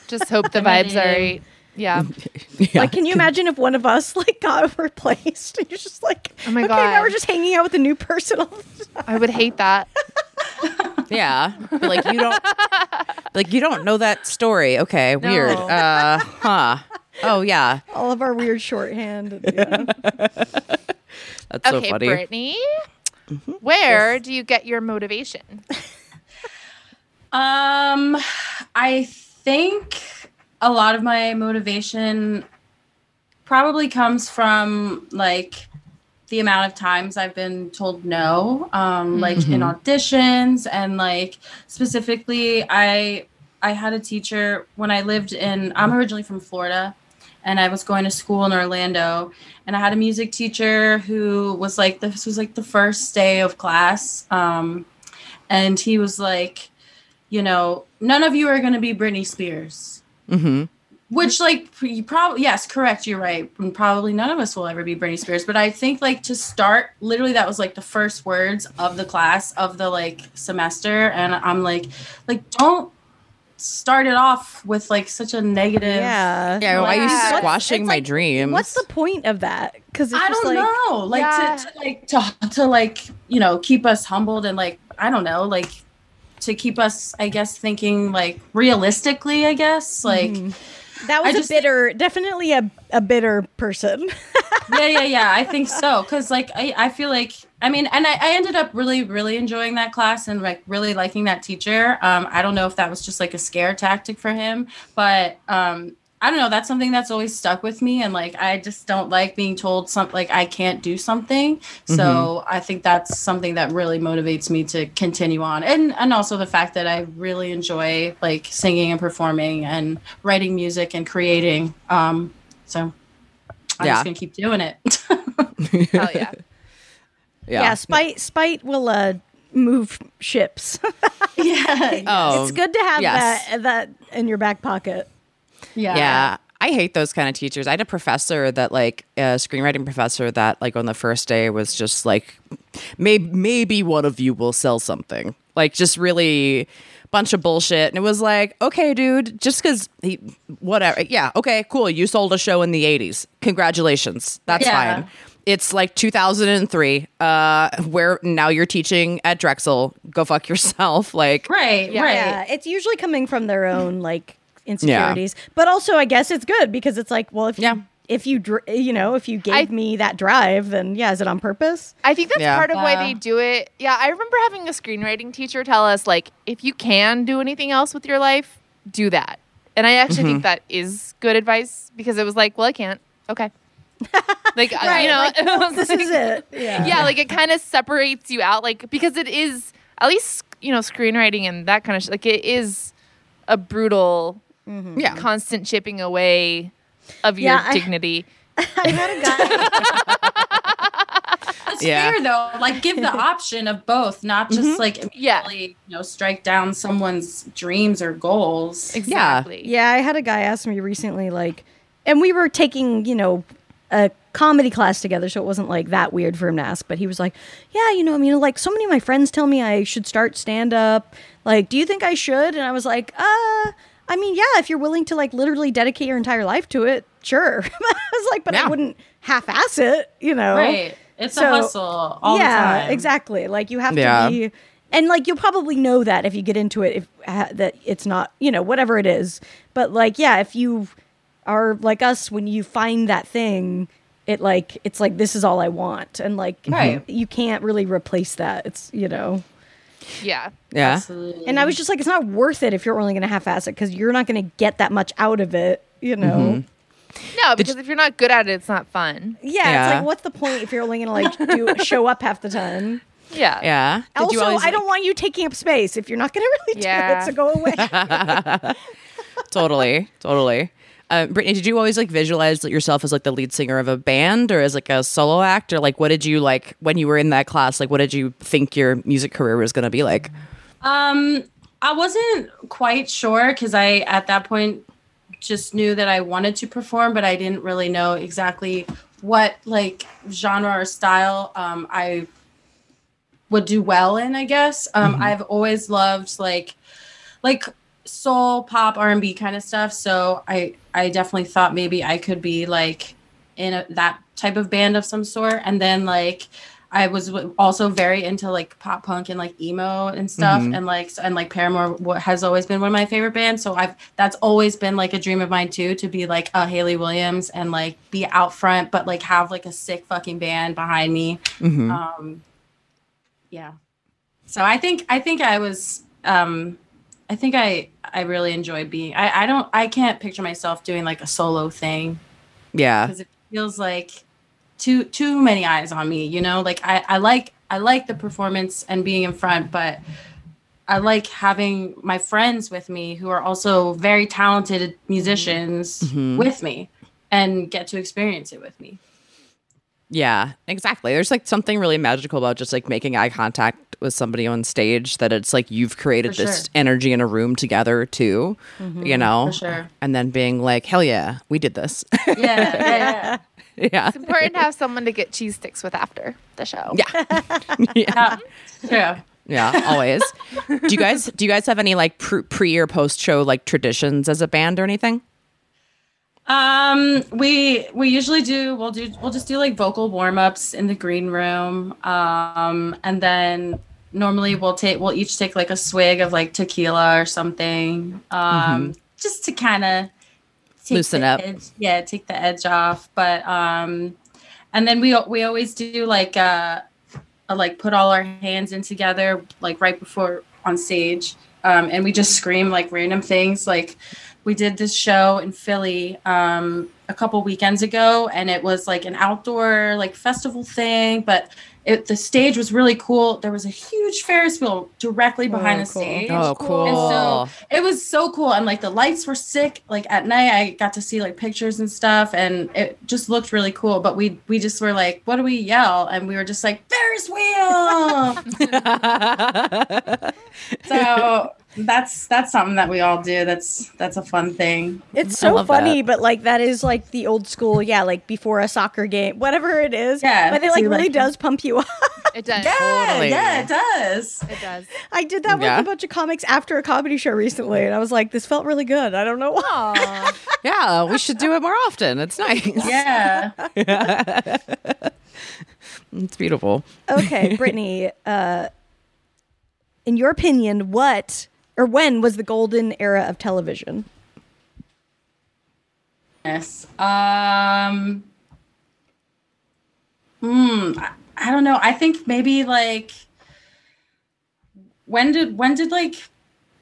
Just hope the vibes are right. Yeah. Like, can you imagine if one of us like got replaced? You're just like, Oh my okay, now God. we're just hanging out with a new person. all the time." I would hate that. Yeah, But, like you don't. Like you don't know that story. Okay, weird. Uh, huh. Oh yeah, All of our weird shorthand. Yeah. that's so okay, funny. Brittany. Where do you get your motivation? Um, I think a lot of my motivation probably comes from like the amount of times I've been told no, um, like in auditions and like specifically, I I had a teacher when I lived in. I'm originally from Florida, and I was going to school in Orlando, and I had a music teacher who was like this was like the first day of class, um, and he was like, you know, none of you are going to be Britney Spears. Hmm Which, like, you probably, yes, correct, you're right. And probably none of us will ever be Britney Spears. But I think, like, to start, literally, that was like the first words of the class of the like semester. And I'm like, like, don't start it off with like such a negative. yeah. Yeah, why are you squashing my like, dreams? What's the point of that? Because I don't like, know. Like, Yeah. to, to, like, to, to, like, you know, keep us humbled and, like, I don't know, like, to keep us, I guess, thinking, like, realistically, I guess. Like, That was I a just- bitter, definitely a, a bitter person. yeah, yeah, yeah. I think so. Cause like I, I feel like I mean, and I, I ended up really, really enjoying that class and like really liking that teacher. Um, I don't know if that was just like a scare tactic for him, but um I don't know, that's something that's always stuck with me and like I just don't like being told something like I can't do something. So I think that's something that really motivates me to continue on. And and also the fact that I really enjoy like singing and performing and writing music and creating. Um so I'm Yeah. just gonna keep doing it. Hell yeah. Yeah, spite spite will uh, move ships. yeah. Oh, it's good to have yes. that that in your back pocket. Yeah. Yeah. I hate those kind of teachers. I had a professor that like a screenwriting professor that like on the first day was just like maybe maybe one of you will sell something. Like just really bunch of bullshit. And it was like, okay, dude, just cuz he whatever. Yeah, okay, cool. You sold a show in the 80s. Congratulations. That's Yeah. fine. It's like 2003 uh where now you're teaching at Drexel. Go fuck yourself. Like Right, Yeah. right. Yeah, it's usually coming from their own like insecurities, but also I guess it's good because it's like, well, if Yeah. you if you dr- you know if you gave I- me that drive, then yeah, is it on purpose? I think that's Yeah. part of why they do it. Yeah, I remember having a screenwriting teacher tell us like if you can do anything else with your life, do that. And I actually Mm-hmm. think that is good advice because it was like, well, I can't. Okay. Like Right, you know, like, it This like- is it. Yeah. Yeah, like it kind of separates you out, like because it is at least you know screenwriting and that kind of sh- like it is a brutal, yeah. constant chipping away of your Yeah, I- dignity. I had a guy. That's Yeah. fair though. Like give the option of both, not just like Yeah. immediately, you know, strike down someone's dreams or goals. Exactly. Yeah, I had a guy ask me recently, like, and we were taking, you know, a comedy class together, so it wasn't like that weird for him to ask. But he was like, "Yeah, you know, I mean, like, so many of my friends tell me I should start stand up. Like, do you think I should?" And I was like, "Uh, I mean, yeah, if you're willing to like literally dedicate your entire life to it, sure." I was like, "But I wouldn't half-ass it, you know?" Right. It's So- a hustle all yeah, the time. exactly. Like you have Yeah. to be, and like you'll probably know that if you get into it, if uh, that it's not, you know, whatever it is. But like, yeah, if you are like us, when you find that thing, it like it's like this is all I want, and like Right. you can't really replace that. It's you know, Yeah. Yeah. Absolutely. and I was just like, it's not worth it if you're only going to half-ass it because you're not going to get that much out of it you know. Mm-hmm. No, because if you're not good at it, it's not fun. Yeah, Yeah. it's like what's the point if you're only gonna like do show up half the time? Yeah. Yeah. Did also, you always, I don't want you taking up space if you're not gonna really do it. So go away. totally, totally. Uh, Brittany, did you always like visualize yourself as like the lead singer of a band or as like a solo act or like what did you like when you were in that class? Like what did you think your music career was going to be like? Um, I wasn't quite sure because I at that point just knew that I wanted to perform, but I didn't really know exactly what like genre or style um, I would do well in. I guess um, I've always loved like like soul, pop, R and B kind of stuff. So I I definitely thought maybe I could be like in a, that type of band of some sort, and then like. I was w- also very into like pop punk and like emo and stuff, and like and like Paramore has always been one of my favorite bands. So I've that's always been like a dream of mine too to be like a Hayley Williams and like be out front, but like have like a sick fucking band behind me. Um, yeah. So I think I think I was um, I think I I really enjoy being. I I don't I can't picture myself doing like a solo thing Yeah. because it feels like too too many eyes on me you know like I, I like i like the performance and being in front but i like having my friends with me who are also very talented mm-hmm. musicians mm-hmm. with me and get to experience it with me Yeah, exactly. There's like something really magical about just like making eye contact with somebody on stage that it's like you've created For this energy in a room together too, mm-hmm. you know? for sure. And then being like, hell yeah, we did this. yeah yeah yeah yeah. It's important to have someone to get cheese sticks with after the show. Yeah. yeah true Yeah, always. do you guys do you guys have any like pre, pre or post show like traditions as a band or anything? Um, we we usually do we'll do we'll just do like vocal warm ups in the green room. Um, and then normally we'll take we'll each take like a swig of like tequila or something. Um, just to kind of Loosen up. Edge, yeah, take the edge off. But um, and then we we always do like uh, uh like put all our hands in together like right before on stage. Um, and we just scream like random things like we did this show in Philly um, a couple weekends ago, and it was like an outdoor like festival thing. But it, the stage was really cool. There was a huge Ferris wheel directly behind Oh, the cool. stage. Oh, cool. And so it was so cool, and like the lights were sick. Like at night, I got to see like pictures and stuff, and it just looked really cool. But we we just were like, "What do we yell?" And we were just like, "Ferris wheel!" so that's that's something that we all do. That's that's a fun thing. It's so love funny, but like that is like the old school, yeah, like before a soccer game, whatever it is. Yeah, but it like really like- does pump you up. It does. Totally. yeah, it does. It does. I did that Yeah. with a bunch of comics after a comedy show recently, and I was like, this felt really good. I don't know why. Yeah, we should do it more often. It's nice. Yeah. It's beautiful. Okay, Brittany, uh, in your opinion, what or when was the golden era of television? Yes. Um. Hmm. I, I don't know. I think maybe like. When did when did like,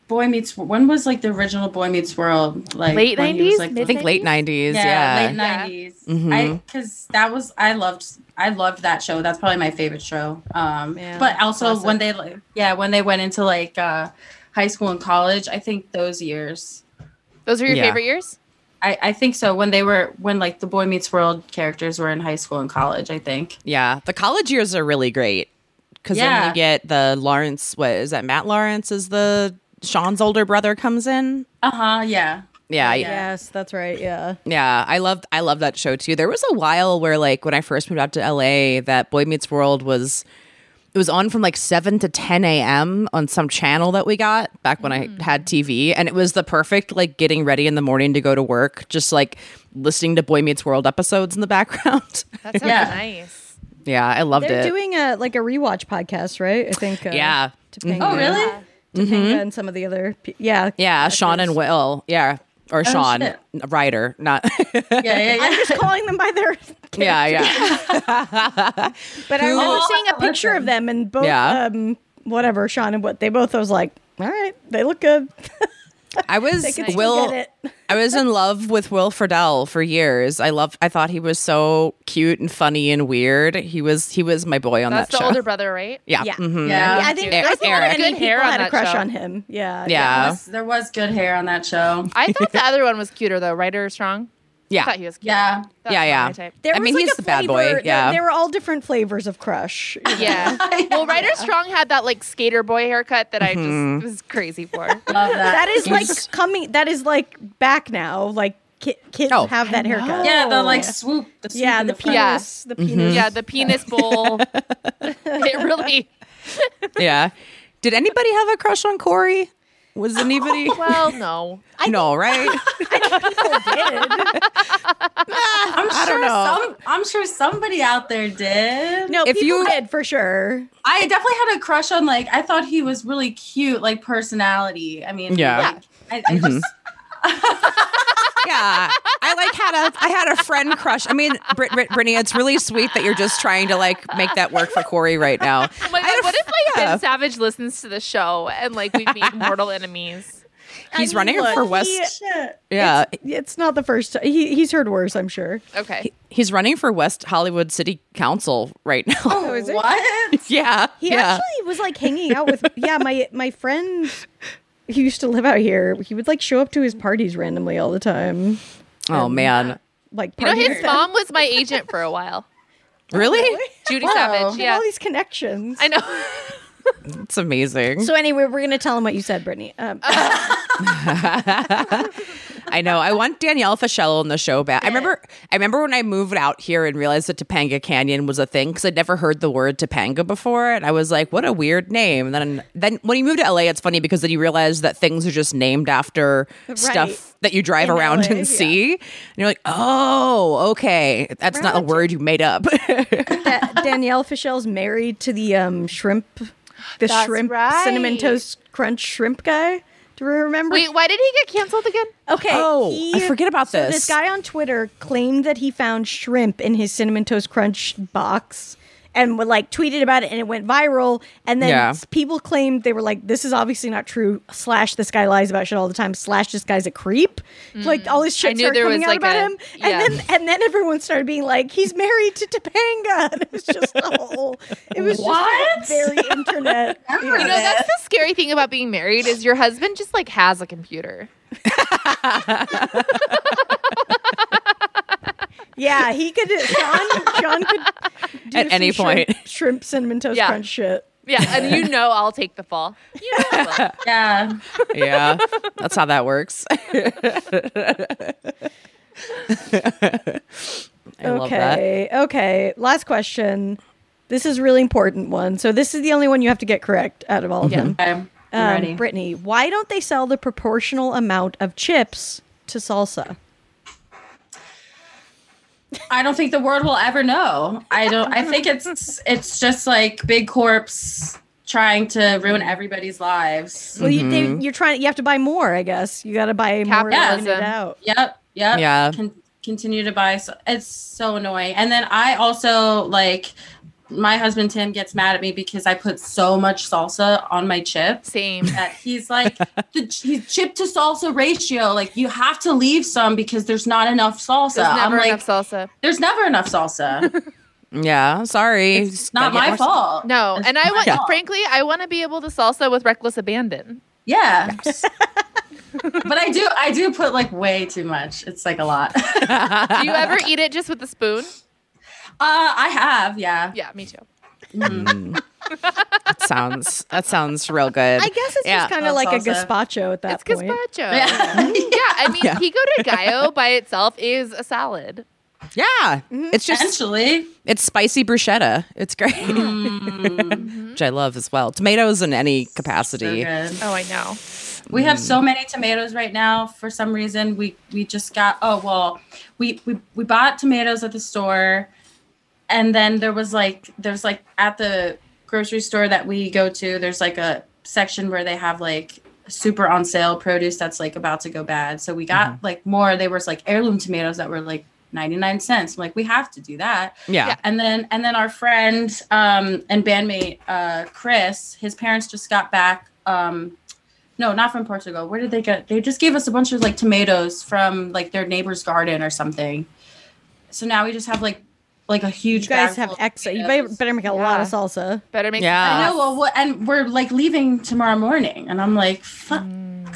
Boy Meets when was like the original Boy Meets World like Late when he was, 90s? like, I think late 90s. yeah, Yeah. late Yeah. 90s Mhm. i because that was i loved i loved that show that's probably my favorite show um Yeah, but also classic. when they like yeah when they went into like uh high school and college i think those years Those were your Yeah. favorite years? I, I think so when they were when like the boy meets world characters were in high school and college i think Yeah. The college years are really great because then you get the Lawrence. What is that? Matt Lawrence is the Sean's older brother comes in. uh-huh yeah Yeah, Yeah. Yes, that's right. Yeah. Yeah, I loved I love that show too. There was a while where like when I first moved out to LA that Boy Meets World was it was on from like 7 to 10 a.m. on some channel that we got back when I had TV and it was the perfect like getting ready in the morning to go to work just like listening to Boy Meets World episodes in the background. That sounds Yeah. nice. yeah, I loved it. They're doing a like a rewatch podcast, right? I think. Uh, yeah. Topanga, oh really Topanga and some of the other. pe- Yeah. Yeah, Sean and Will. Yeah. Or Sean, shit. writer, not yeah yeah yeah. I'm just calling them by their. Yeah, yeah. But I remember Oh, seeing a picture of them and both. Yeah. Um, whatever Sean and what they both. I was like, all right, they look good. I was They Will. I was in love with Will Friedle for years. I love. I thought he was so cute and funny and weird. He was. He was my boy on that show. That's that the show. older brother, right? yeah. Yeah. mhm. Yeah. Yeah, I think, Eric- I think Eric. many Good hair on had a crush show. on him. Yeah. Yeah. Was- there was good hair on that show. I thought the other one was cuter though. Ryder Strong. I Yeah. thought he was cute. Yeah. That's Yeah, yeah. my type. There I was mean, like he's a the bad boy, flavor- yeah. They, they were all different flavors of crush. you know? Yeah. well, Ryder Strong had that like skater boy haircut that I Mm-hmm. just was crazy for. Love that. That is like coming. That is like back now. Like ki- kids Oh. have that haircut. yeah, the like swoop. The swoop Yeah, in the front. Yeah. penis. The penis. yeah, the penis bowl. it really. yeah. Did anybody have a crush on Corey? Was anybody? Well, no. no, right? I'm I sure don't know. some. I'm sure somebody out there did. No, If you- did for sure. I definitely had a crush on like. I thought he was really cute, like personality. I mean, Yeah. like, I, I mm-hmm. just yeah. I like had a I had a friend crush. I mean, Brit, Brit, Brittany, it's really sweet that you're just trying to like make that work for Corey right now. Oh my god, a what if like yeah. Ben Savage listens to the show and like we meet mortal enemies? He's I mean, running look, for West. shit. Yeah, It's not the first. time. He, he's heard worse, I'm sure. Okay. he's running for West Hollywood City Council right now. Oh, is it? What? yeah, He yeah. actually was like hanging out with. yeah, my my friend who used to live out here. He would like show up to his parties randomly all the time. oh man, uh, Like You know, his with mom was my agent for a while. really? Judy Wow, Savage. he had Yeah. all these connections. I know. It's amazing. So anyway, we're gonna tell him what you said, Brittany. Um, I know. I want Danielle Fishel on the show back. I remember. I remember when I moved out here and realized that Topanga Canyon was a thing because I'd never heard the word Topanga before, and I was like, "What a weird name." And then, then when you move to LA, it's funny because then you realize that things are just named after stuff that you drive In around LA, and see. And you're like, "Oh, okay, that's not a word you made up." Da- Danielle Fishel's married to the um, shrimp, the That's shrimp right. cinnamon toast crunch shrimp guy. Do you remember? Wait, why did he get canceled again? Okay. Oh, I forget about so this. This guy on Twitter claimed that he found shrimp in his cinnamon toast crunch box and would like tweeted about it and it went viral. And then Yeah. people claimed they were like, this is obviously not true. Slash, this guy lies about shit all the time. Slash, this guy's a creep. Like all this shit Mm. Started coming out like, about a- him. yeah. And then and then everyone started being like, he's married to Topanga. And it was just a whole. It was What? just like, very internet. You know, that's the scary thing about being married is your husband just like has a computer. Yeah, he could. Sean, Sean could do At any some shrimp- point. shrimp cinnamon toast Yeah. crunch shit. Yeah, and you know I'll take the fall. You know I will. Yeah. yeah, that's how that works. I love that. okay, okay. Last question. This is a really important one. So this is the only one you have to get correct out of all of them. Okay. I'm Um, ready. Brittany, why don't they sell the proportional amount of chips to salsa? I don't think the world will ever know. I don't. I think it's it's just like big corpse trying to ruin everybody's lives. Well, you, Mm-hmm. they, you're trying. You have to buy more, I guess. You got to buy more to Capitalism. it out. Yep. Yep. Yeah. Con- continue to buy. So it's so annoying. And then I also like my husband Tim gets mad at me because I put so much salsa on my chips. Same. That he's like the ch- chip to salsa ratio. Like you have to leave some because there's not enough salsa. There's I'm never like, enough salsa. there's never enough salsa. Yeah, sorry. It's Just not my more- fault. No, It's and I want, my fault. frankly, I want to be able to salsa with reckless abandon. Yeah. but I do I do put like way too much. It's like a lot. Do you ever eat it just with a spoon? Uh, I have, yeah. Yeah, me too. Mm. That sounds that sounds real good. I guess it's Yeah. just kind of Love like a gazpacho at that It's point. gazpacho. Yeah. yeah, I mean, Yeah. pico de gallo by itself is a salad. yeah, mm-hmm. it's just Essentially. it's spicy bruschetta. It's great, Mm. Mm-hmm. which I love as well. Tomatoes in any capacity. good. Oh, I know. We have so mm. many tomatoes right now. For some reason, we we just got. Oh well, we we we bought tomatoes at the store, and then there was like there's like at the grocery store that we go to. There's like a section where they have like super on sale produce that's like about to go bad. So we got like more. They were like heirloom tomatoes that were like 99 cents. I'm like, we have to do that. Yeah. Yeah. And then and then our friend um, and bandmate uh, Chris, his parents just got back. Um, No, not from Portugal. Where did they get? They just gave us a bunch of like tomatoes from like their neighbor's garden or something. So now we just have like like a huge. You guys have full of ex. You better, better make a lot of salsa. Better make Yeah. I know. Well, what, and we're like leaving tomorrow morning, and I'm like, fuck.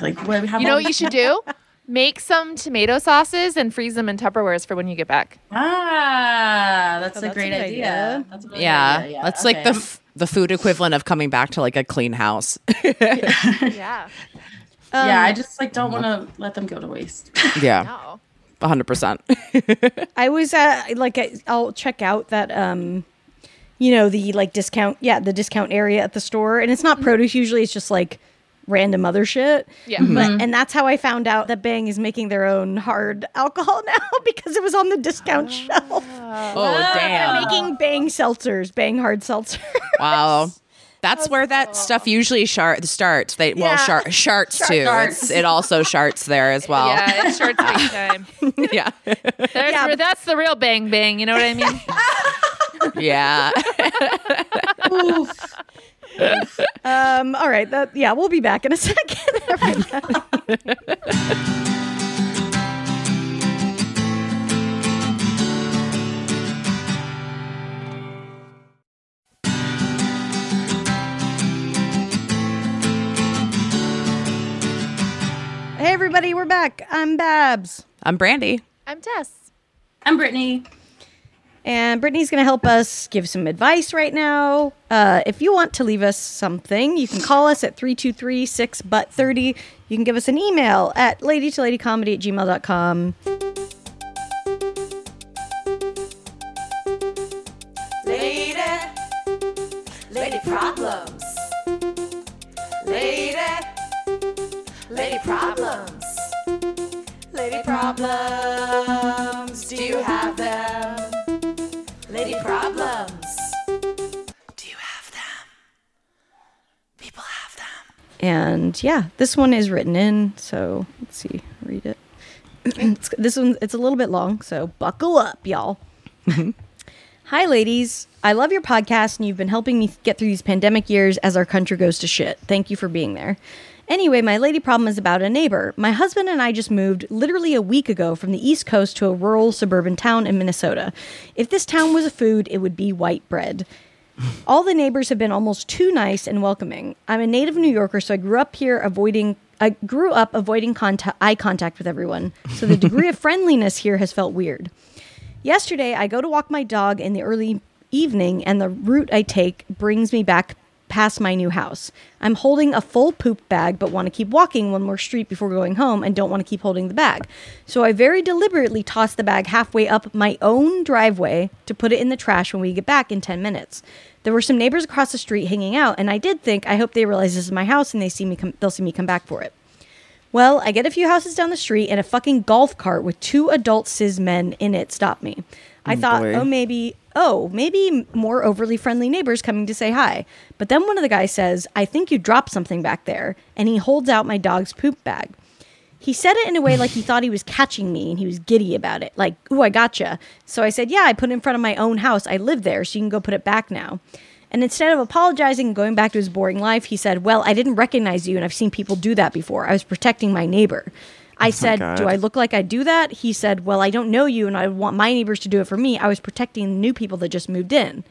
Like, what? How You know what you should do? Make some tomato sauces and freeze them in Tupperwares for when you get back. Ah, that's Oh, a that's a great good idea. idea. That's a really Yeah, good idea. that's like the f- the food equivalent of coming back to like a clean house. Yeah. yeah, I Um, just like don't want to let them go to waste. yeah, No. Hundred percent. I was at like I- I'll check out that um you know the like discount yeah the discount area at the store and it's not mm-hmm. produce usually it's just like random other shit Yeah. but mm-hmm. and that's how I found out that Bang is making their own hard alcohol now because it was on the discount ah. shelf Oh ah. damn! making Bang seltzers Bang hard seltzer Wow. That's where that stuff usually shar- starts. They well, Yeah. shar- sharts too. It's, it also sharts there as well. Yeah, it short big time. yeah, There's Yeah, where- that's the real bang bang. You know what I mean? yeah. um all right that yeah we'll be back in a second Hey everybody, we're back. I'm Babs. I'm Brandy. I'm Tess. I'm Brittany. And Brittany's going to help us give some advice right now. Uh, if you want to leave us something, you can call us at 323 6 but 30. You can give us an email at lady to lady at gmail.com. Lady, lady problems. Lady problems. Lady problems. Do you have them? Lady problems. Do you have them? People have them. And yeah, this one is written in. So let's see, read it. This one, it's a little bit long. So buckle up, y'all. Hi, ladies. I love your podcast, and you've been helping me get through these pandemic years as our country goes to shit. Thank you for being there. Anyway, my lady problem is about a neighbor. My husband and I just moved literally a week ago from the East Coast to a rural suburban town in Minnesota. If this town was a food, it would be white bread. All the neighbors have been almost too nice and welcoming. I'm a native New Yorker, so I grew up here avoiding I grew up avoiding contact, eye contact with everyone. So the degree of friendliness here has felt weird. Yesterday, I go to walk my dog in the early evening, and the route I take brings me back past my new house. I'm holding a full poop bag, but want to keep walking one more street before going home and don't want to keep holding the bag. So I very deliberately toss the bag halfway up my own driveway to put it in the trash when we get back in 10 minutes. There were some neighbors across the street hanging out, and I did think, I hope they realize this is my house and they see me come, they'll see me come back for it. Well, I get a few houses down the street and a fucking golf cart with two adult cis men in it stop me. I mm, thought, boy. oh, maybe, oh, maybe more overly friendly neighbors coming to say hi. But then one of the guys says, I think you dropped something back there. And he holds out my dog's poop bag. He said it in a way like he thought he was catching me and he was giddy about it. Like, ooh, I gotcha. So I said, yeah, I put it in front of my own house. I live there, so you can go put it back now. And instead of apologizing and going back to his boring life, he said, Well, I didn't recognize you and I've seen people do that before. I was protecting my neighbor. I said, God. Do I look like I do that? He said, Well, I don't know you and I want my neighbors to do it for me. I was protecting the new people that just moved in.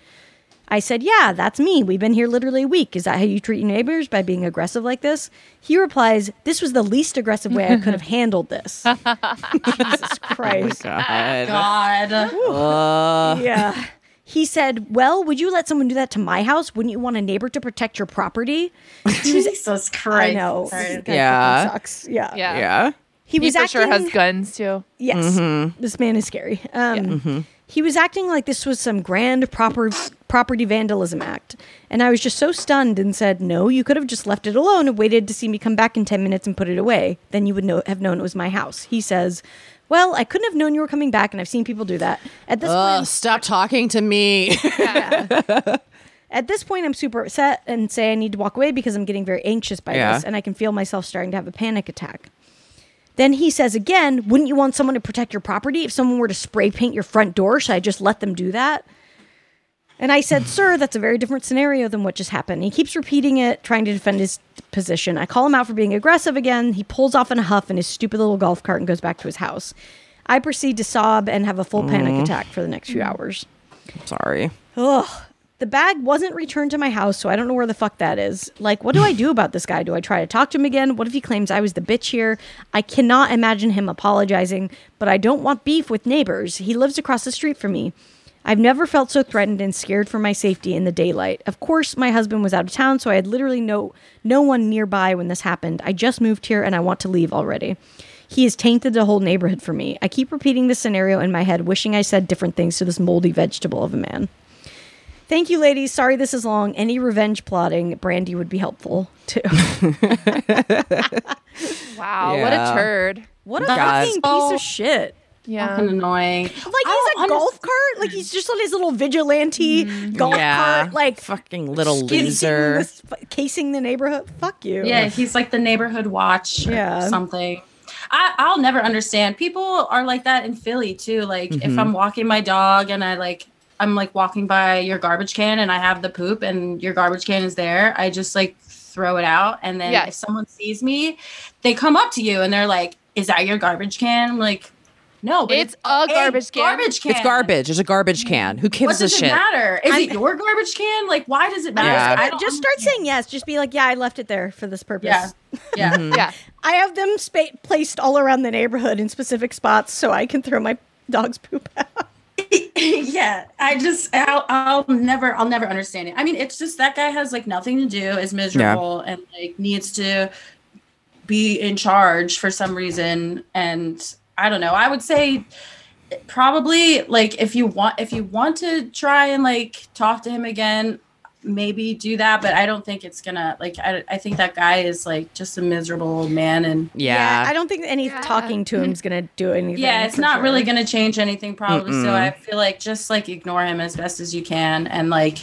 I said, Yeah, that's me. We've been here literally a week. Is that how you treat your neighbors by being aggressive like this? He replies, This was the least aggressive way I could have handled this. Jesus Christ. God. God. Uh, Yeah. He said, Well, would you let someone do that to my house? Wouldn't you want a neighbor to protect your property? Jesus Christ. I know. Sorry. Yeah. Sucks. Yeah. Yeah. yeah. He He was for acting, sure has guns too. Yes. This man is scary. Um, He was acting like this was some grand proper property vandalism act. And I was just so stunned and said, No, you could have just left it alone and waited to see me come back in 10 minutes and put it away. Then you would know, have known it was my house. He says, Well, I couldn't have known you were coming back, and I've seen people do that. At this Ugh, point, stop talking to me. At this point, I'm super upset and say I need to walk away because I'm getting very anxious by Yeah. this and I can feel myself starting to have a panic attack. Then he says again, Wouldn't you want someone to protect your property? If someone were to spray paint your front door, should I just let them do that? And I said, Sir, that's a very different scenario than what just happened. He keeps repeating it, trying to defend his position. I call him out for being aggressive again. He pulls off in a huff in his stupid little golf cart and goes back to his house. I proceed to sob and have a full panic mm. attack for the next few hours. Sorry. Ugh. The bag wasn't returned to my house, so I don't know where the fuck that is. Like, what do I do about this guy? Do I try to talk to him again? What if he claims I was the bitch here? I cannot imagine him apologizing, but I don't want beef with neighbors. He lives across the street from me. I've never felt so threatened and scared for my safety in the daylight. Of course, my husband was out of town, so I had literally no no one nearby when this happened. I just moved here and I want to leave already. He has tainted the whole neighborhood for me. I keep repeating this scenario in my head, wishing I said different things to this moldy vegetable of a man. Thank you, ladies. Sorry this is long. Any revenge plotting, Brandy would be helpful too. Wow, what Yeah. a turd. What a God. fucking piece of shit. Yeah. Fucking annoying. Like he's a don't golf cart. Like he's just on his little vigilante golf yeah. cart. Like fucking little casing loser. this- casing the neighborhood. Fuck you. Yeah, he's like the neighborhood watch or Yeah. something. I, I'll never understand. People are like that in Philly too. Like Mm-hmm. if I'm walking my dog and I like I'm like walking by your garbage can and I have the poop and your garbage can is there, I just like throw it out. And then Yeah. if someone sees me, they come up to you and they're like, Is that your garbage can? I'm like, No, but It's a garbage can. Garbage can. It's garbage. It's a garbage can. Who What gives a does it matter? Is it your garbage can? Like, why does it matter? Yeah. I don't Just start saying yes. Just be like, yeah, I left it there for this purpose. Yeah. Yeah. Mm-hmm. Yeah. I have them spa- placed all around the neighborhood in specific spots so I can throw my dog's poop out. yeah i just I'll, I'll never i'll never understand it. I mean it's just that guy has like nothing to do is miserable and like needs to be in charge for some reason and i don't know. I would say probably like if you want if you want to try and like talk to him again maybe do that but i don't think it's gonna like i, I think that guy is like just a miserable old man and Yeah. I don't think any Yeah. talking to him is going to do anything. yeah it's not sure. really going to change anything probably Mm-mm. so i feel like just like ignore him as best as you can and like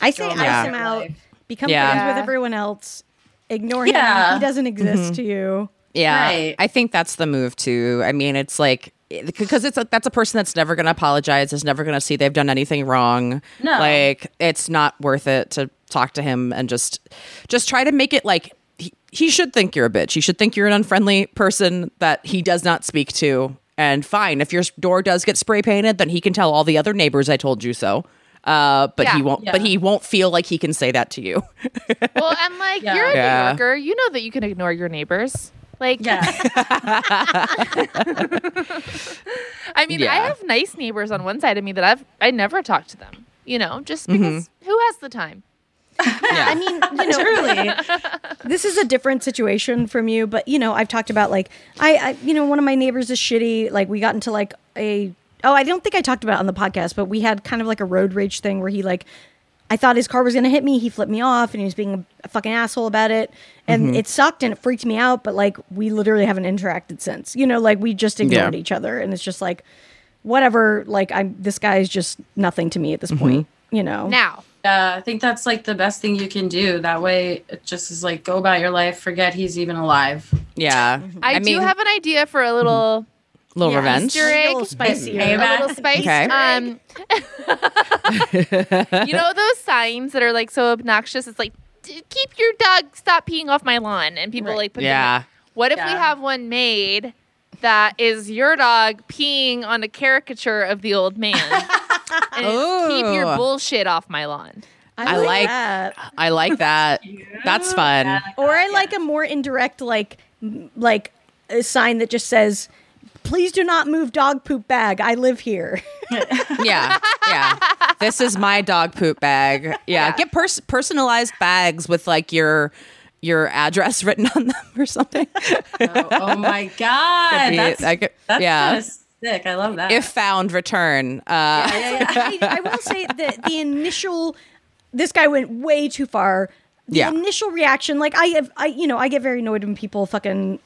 I say ice Yeah. him out, become Yeah. friends with everyone else, ignore him. Yeah. He doesn't exist Mm-hmm. to you. Yeah, Right. I think that's the move too. I mean, it's like because it's a, that's a person that's never going to apologize, is never going to see they've done anything wrong. No. like it's not worth it to talk to him and just just try to make it like he, he should think you're a bitch. He should think you're an unfriendly person that he does not speak to. And fine, if your door does get spray painted, then he can tell all the other neighbors I told you so. Uh, but he won't. But he won't feel like he can say that to you. Well, and like Yeah. you're a Yeah. New Yorker, you know that you can ignore your neighbors. Like, yeah I mean, I have nice neighbors on one side of me that I've I never talked to them. You know, just Mm-hmm. who has the time? I mean, you know, truly this is a different situation from you, but you know, I've talked about like I, I you know, one of my neighbors is shitty. Like we got into like a oh, I don't think I talked about it on the podcast, but we had kind of like a road rage thing where he like I thought his car was gonna hit me. He flipped me off, and he was being a fucking asshole about it, and mm-hmm. it sucked and it freaked me out. But like, we literally haven't interacted since. You know, like we just ignored Yeah. each other, and it's just like, whatever. Like, I'm this guy is just nothing to me at this mm-hmm. point. You know, Now, yeah i think that's like the best thing you can do that way it just is like go about your life forget he's even alive Yeah, I, do have an idea for a little little Yeah. revenge. Easter a egg. little spicier. Hey, a little spice. Okay. Um, you know those signs that are like so obnoxious? It's like keep your dog, stop peeing off my lawn, and people Right. like put Yeah. in. What if we have one made that is your dog peeing on a caricature of the old man? and keep your bullshit off my lawn. I like- that. I like that. That's fun. or I like a more indirect, like, like a sign that just says, "Please do not move dog poop bag. I live here." Yeah, yeah. This is my dog poop bag. Yeah, get pers- personalized bags with like your your address written on them or something. oh, oh my god Be- that's, I could- that's yeah. kind sick i love that if found, return. Uh, I, I will say that the initial, this guy went way too far. The Yeah. initial reaction, like I have, I you know, I get very annoyed when people fucking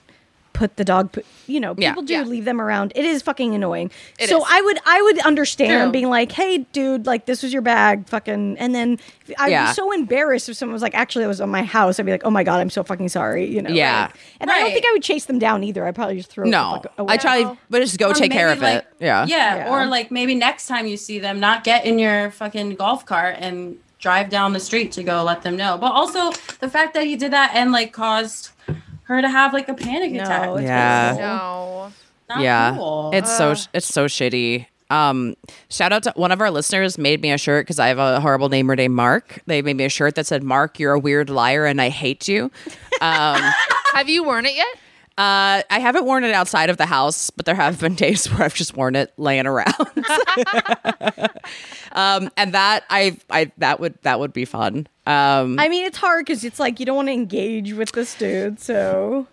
put the dog. poo- You know, Yeah. people do Yeah. leave them around. It is fucking annoying. It so is. I would I would understand True. being like, hey, dude, like this was your bag, fucking. And then I'd Yeah. be so embarrassed if someone was like, actually, it was on my house. I'd be like, oh my god, I'm so fucking sorry. You know. Yeah. like- and I don't think I would chase them down either. I'd probably just throw. it the No, fuck away. I try, but just go Or take care of like- it. Yeah. yeah. Yeah. Or like maybe next time you see them, not get in your fucking golf cart and drive down the street to go let them know. But also the fact that he did that and like caused her to have like a panic No, attack. it's Yeah. No. Not yeah cool. it's so it's so shitty um shout out to one of our listeners made me a shirt because i have a horrible neighbor named mark they made me a shirt that said mark you're a weird liar and i hate you um Have you worn it yet? Uh i haven't worn it outside of the house but there have been days where i've just worn it laying around um and that i i that would that would be fun um I mean, it's hard because it's like you don't want to engage with this dude. So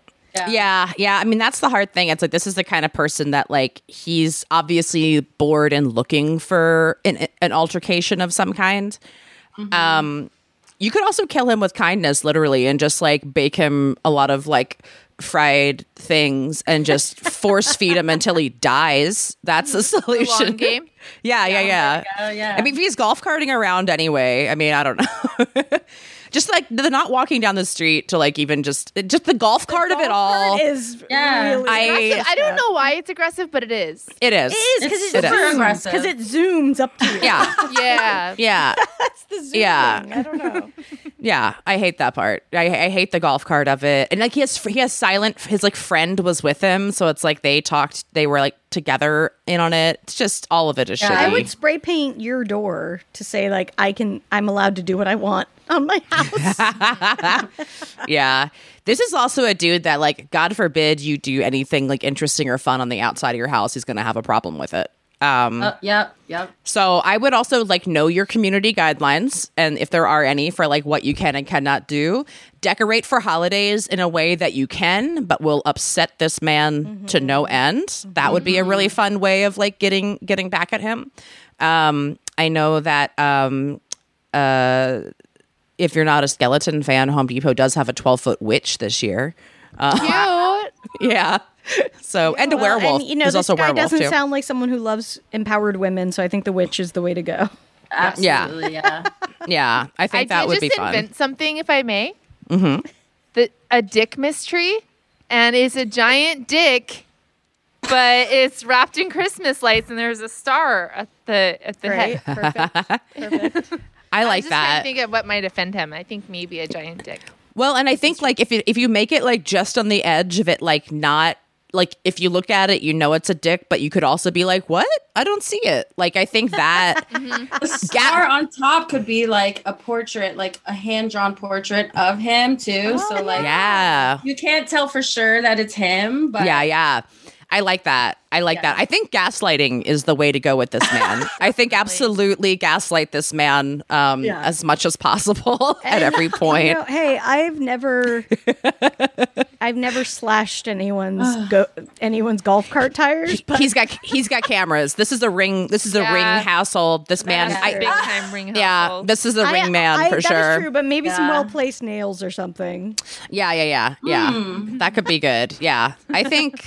Yeah, yeah. I mean, that's the hard thing. It's like this is the kind of person that like he's obviously bored and looking for an, an altercation of some kind. Um, you could also kill him with kindness, literally, and just like bake him a lot of like fried things and just force feed him until he dies. That's the solution. Long game. Yeah, yeah, yeah. Oh yeah. I mean, if he's golf carting around anyway, I mean, I don't know. just like the not walking down the street to like even just just the golf cart of it all. is Yeah. really I- aggressive. I don't know why it's aggressive, but it is. It is. It is because It's it, super zooms aggressive. because it zooms up to you. Yeah. Yeah. Yeah. That's the zooming. Yeah. I don't know. Yeah. I hate that part. I, I hate the golf cart of it. And like he has he has silent his like friend was with him, so it's like they talked they were like together in on it. It's just all of it is Yeah, shitty. I would spray paint your door to say like I can I'm allowed to do what I want on my house. yeah. This is also a dude that like God forbid you do anything like interesting or fun on the outside of your house, he's gonna have a problem with it. Um Uh, yep. Yep. So I would also like know your community guidelines and if there are any for like what you can and cannot do. Decorate for holidays in a way that you can, but will upset this man to no end. That would be a really fun way of like getting getting back at him. Um, I know that um, uh, if you're not a skeleton fan, Home Depot does have a 12 foot witch this year. Cute. Yeah. So and a Well, werewolf. And, you know, There's this also guy doesn't too. sound like someone who loves empowered women, so I think the witch is the way to go. Absolutely. Yeah. yeah, I I think that did would just be fun. invent something, if I may. Mm-hmm. The a dick mystery, and it's a giant dick, but it's wrapped in Christmas lights, and there's a star at the at the Right? head. Perfect. Perfect. I I'm like just that. to think of what might offend him. I think maybe a giant dick. Well, and I think like if you, if you make it like just on the edge of it, like not like if you look at it, you know it's a dick, but you could also be like, "What? I don't see it." Like I think that mm-hmm. The star on top could be like a portrait, like a hand drawn portrait of him too. so oh, like yeah, you can't tell for sure that it's him, but yeah, yeah. I like that. I like Yeah. that. I think gaslighting is the way to go with this man. I think absolutely gaslight this man um, Yeah. as much as possible at every point. You know, hey, I've never, I've never slashed anyone's go, anyone's golf cart tires. But he's got he's got cameras. This is a ring. This is a Yeah. ring household. This man, That's I, a big time ring yeah, this is a I- ring man I- for that is sure. true, but maybe some well placed nails or something. Yeah, yeah, yeah, yeah. Hmm. That could be good. Yeah, I think.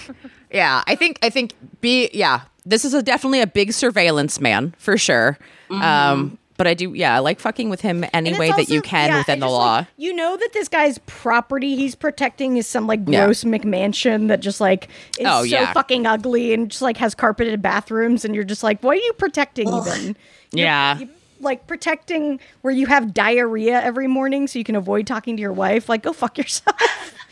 Yeah, I think. I think. Be yeah. This is a definitely a big surveillance man for sure. Um, but I do. Yeah, I like fucking with him any way that you can yeah, within the just, law. like, you know that this guy's property he's protecting is some like Yeah. gross McMansion that just like is Oh, so yeah. fucking ugly and just like has carpeted bathrooms, and you're just like, what are you protecting even? You're- Yeah. you- like protecting where you have diarrhea every morning so you can avoid talking to your wife. Like, go fuck yourself.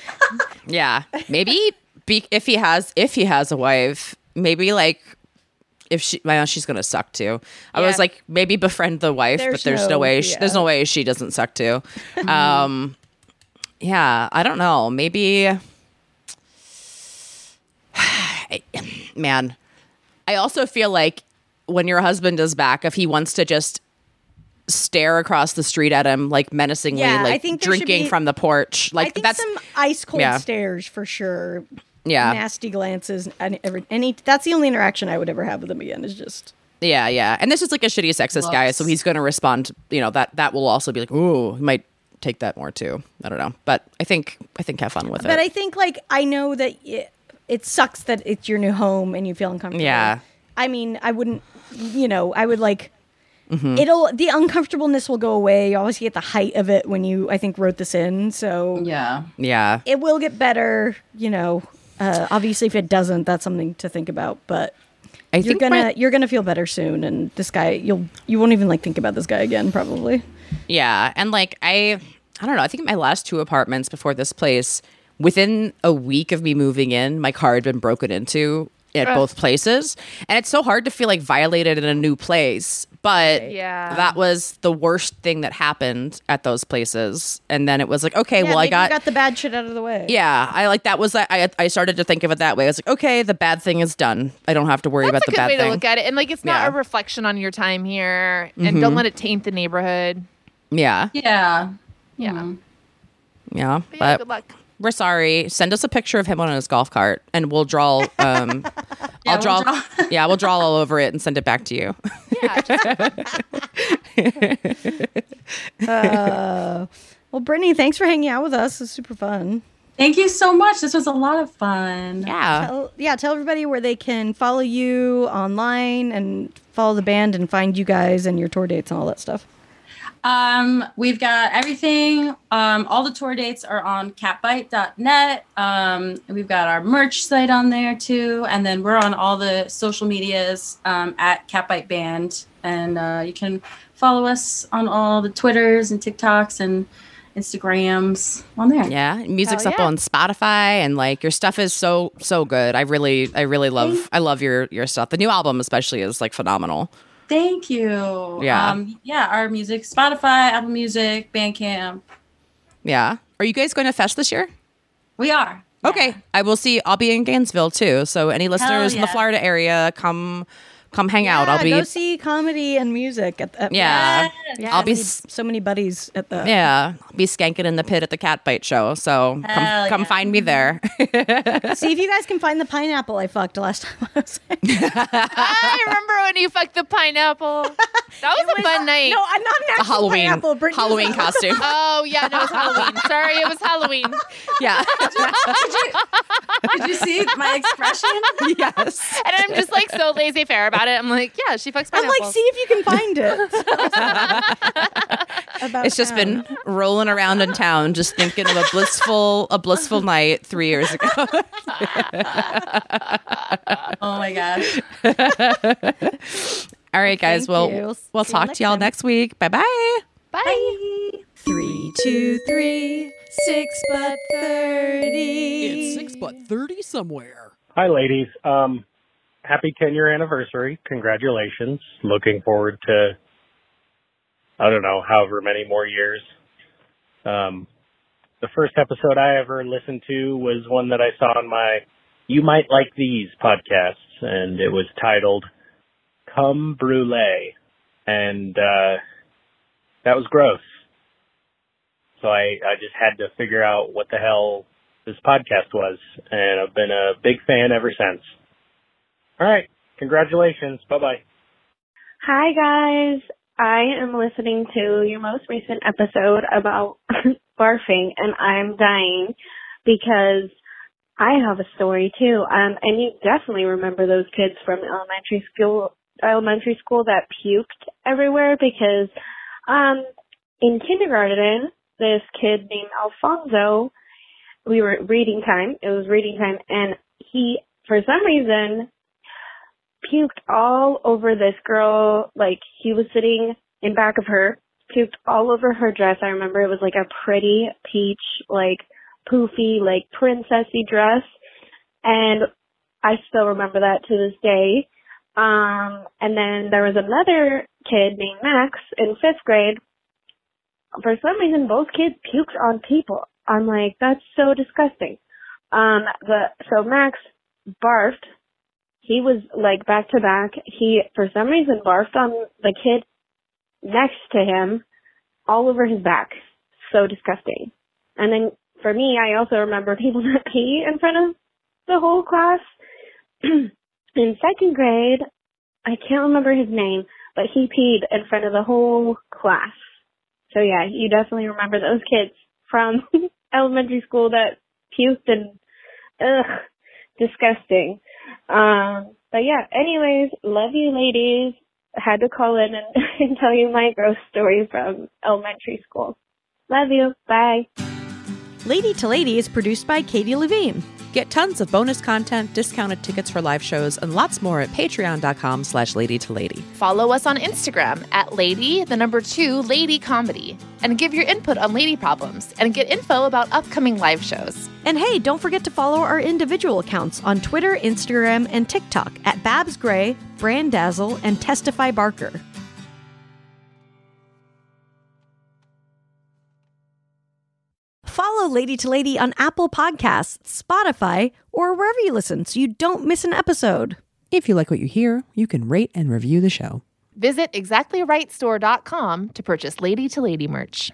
yeah, maybe be, if he has if he has a wife, maybe like. If she, well, she's gonna suck too. I was like, maybe befriend the wife, but There's there's no, no- way. She, yeah. There's no way she doesn't suck too. um, yeah, I don't know. Maybe man, I also feel like when your husband is back, if he wants to just stare across the street at him, like menacingly, Yeah, like drinking be- from the porch, I like think that's some ice cold yeah. stares for sure. Yeah, Nasty glances and every any. That's the only interaction I would ever have with him again. Is just yeah, yeah. And this is like a shitty sexist guy, so he's going to respond. You know that that will also be like, ooh, he might take that more too. I don't know, but I think I think have fun with But it. But i think like I know that y- it sucks that it's your new home and you feel uncomfortable. Yeah. I mean, I wouldn't, you know, I would like. Mm-hmm. It'll the uncomfortableness will go away. You obviously get the height of it when you I think wrote this in, so Yeah. Yeah. it will get better. You know, uh, obviously if it doesn't, that's something to think about. But I you're gonna my- you're gonna feel better soon, and this guy you'll you won't even like think about this guy again probably. Yeah, and like I I don't know, I think my last two apartments before this place within a week of me moving in, my car had been broken into at both places. And it's so hard to feel like violated in a new place, but Yeah. that was the worst thing that happened at those places. And then it was like, okay, Yeah, well I maybe you got, got the bad shit out of the way. yeah, I like that was I I started to think of it that way. I was like, okay, the bad thing is done. I don't have to worry That's about a the good bad way thing. to look at it. And like, it's not Yeah. Mm-hmm. a reflection on your time here, and don't let it taint the neighborhood. yeah. Yeah. Yeah. Mhm. Yeah. But yeah, good luck. We're sorry. Send us a picture of him on his golf cart, and we'll draw. Um, I'll we'll draw. draw. yeah, we'll draw all over it and send it back to you. Yeah, just- Well, Brittany, thanks for hanging out with us. It's super fun. Thank you so much. This was a lot of fun. Yeah. Tell, yeah, tell everybody where they can follow you online and follow the band and find you guys and your tour dates and all that stuff. Um, we've got everything. Um, all the tour dates are on catbite.net. Um, we've got our merch site on there too. And then we're on all the social medias um, at Catbite Band. And uh, you can follow us on all the Twitters and TikToks and Instagrams on there. Yeah, music's Hell up yeah. on Spotify, and like your stuff is so so good. I really, I really love, I love your your stuff. The new album, especially, is like phenomenal. Thank you. Yeah. Um, yeah, our music, Spotify, Apple Music, Bandcamp. Yeah. Are you guys going to Fest this year? We are. Okay, I will see. I'll be in Gainesville too. So any listeners in the. Florida area, come come hang out. I'll be go see comedy and music at the yeah. Yeah, I'll be so s- many- so many buddies at the Yeah, I'll be skanking in the pit at the Catbite show. So come Hell come yeah. find me mm-hmm. there. See if you guys can find the pineapple I fucked last time I was there. I remember when you fucked the pineapple. That was a fun night. No, I'm not an A actual Halloween pineapple. Brittany Halloween costume. Oh yeah, no, it was Halloween. Sorry, it was Halloween. yeah. Did you see my expression? yes. And I'm just like so lazy faire about it. I'm like, yeah, she fucks I'm like, see if you can find it. About It's just been rolling around in town, just thinking of a blissful, a blissful night three years ago. Oh my gosh. All right, guys. Thank well, you. we'll See you talk next to y'all time. next week. Bye bye. Bye. Three, two, three, six butt thirty. It's six butt thirty somewhere. Hi, ladies. Um, happy 10 year anniversary. Congratulations. Looking forward to, I don't know, however many more years. Um, the first episode I ever listened to was one that I saw on my You Might Like These podcasts, and it was titled Come Brulee. And, uh, that was gross. So I, I just had to figure out what the hell this podcast was, and I've been a big fan ever since. All right. Congratulations. Bye bye. Hi guys. I am listening to your most recent episode about barfing and I'm dying because I have a story too. Um and you definitely remember those kids from elementary school elementary school that puked everywhere because um in kindergarten this kid named Alfonso we were reading time. It was reading time and he for some reason puked all over this girl. Like he was sitting in back of her, puked all over her dress. I remember it was like a pretty peach, like poofy, like princessy dress. And I still remember that to this day. Um, and then there was another kid named Max in fifth grade. For some reason, both kids puked on people. I'm like, that's so disgusting. Um, the, so Max barfed he was like back to back. He, for some reason, barfed on the kid next to him all over his back. So disgusting. And then for me, I also remember people that pee in front of the whole class. in second grade, I can't remember his name, but he peed in front of the whole class. So yeah, you definitely remember those kids from elementary school that puked and ugh, disgusting. Um, but yeah, anyways, love you ladies. Had to call in and, and tell you my gross story from elementary school. Love you. Bye. Lady to Lady is produced by Katie Levine. Get tons of bonus content, discounted tickets for live shows, and lots more at patreon.com slash lady to lady. Follow us on Instagram at lady, the number two, lady comedy. And give your input on lady problems and get info about upcoming live shows. And hey, don't forget to follow our individual accounts on Twitter, Instagram, and TikTok at Babs Gray, Brandazzle, and Testify Barker. Follow Lady to Lady on Apple Podcasts, Spotify, or wherever you listen so you don't miss an episode. If you like what you hear, you can rate and review the show. Visit exactlyrightstore.com to purchase Lady to Lady merch.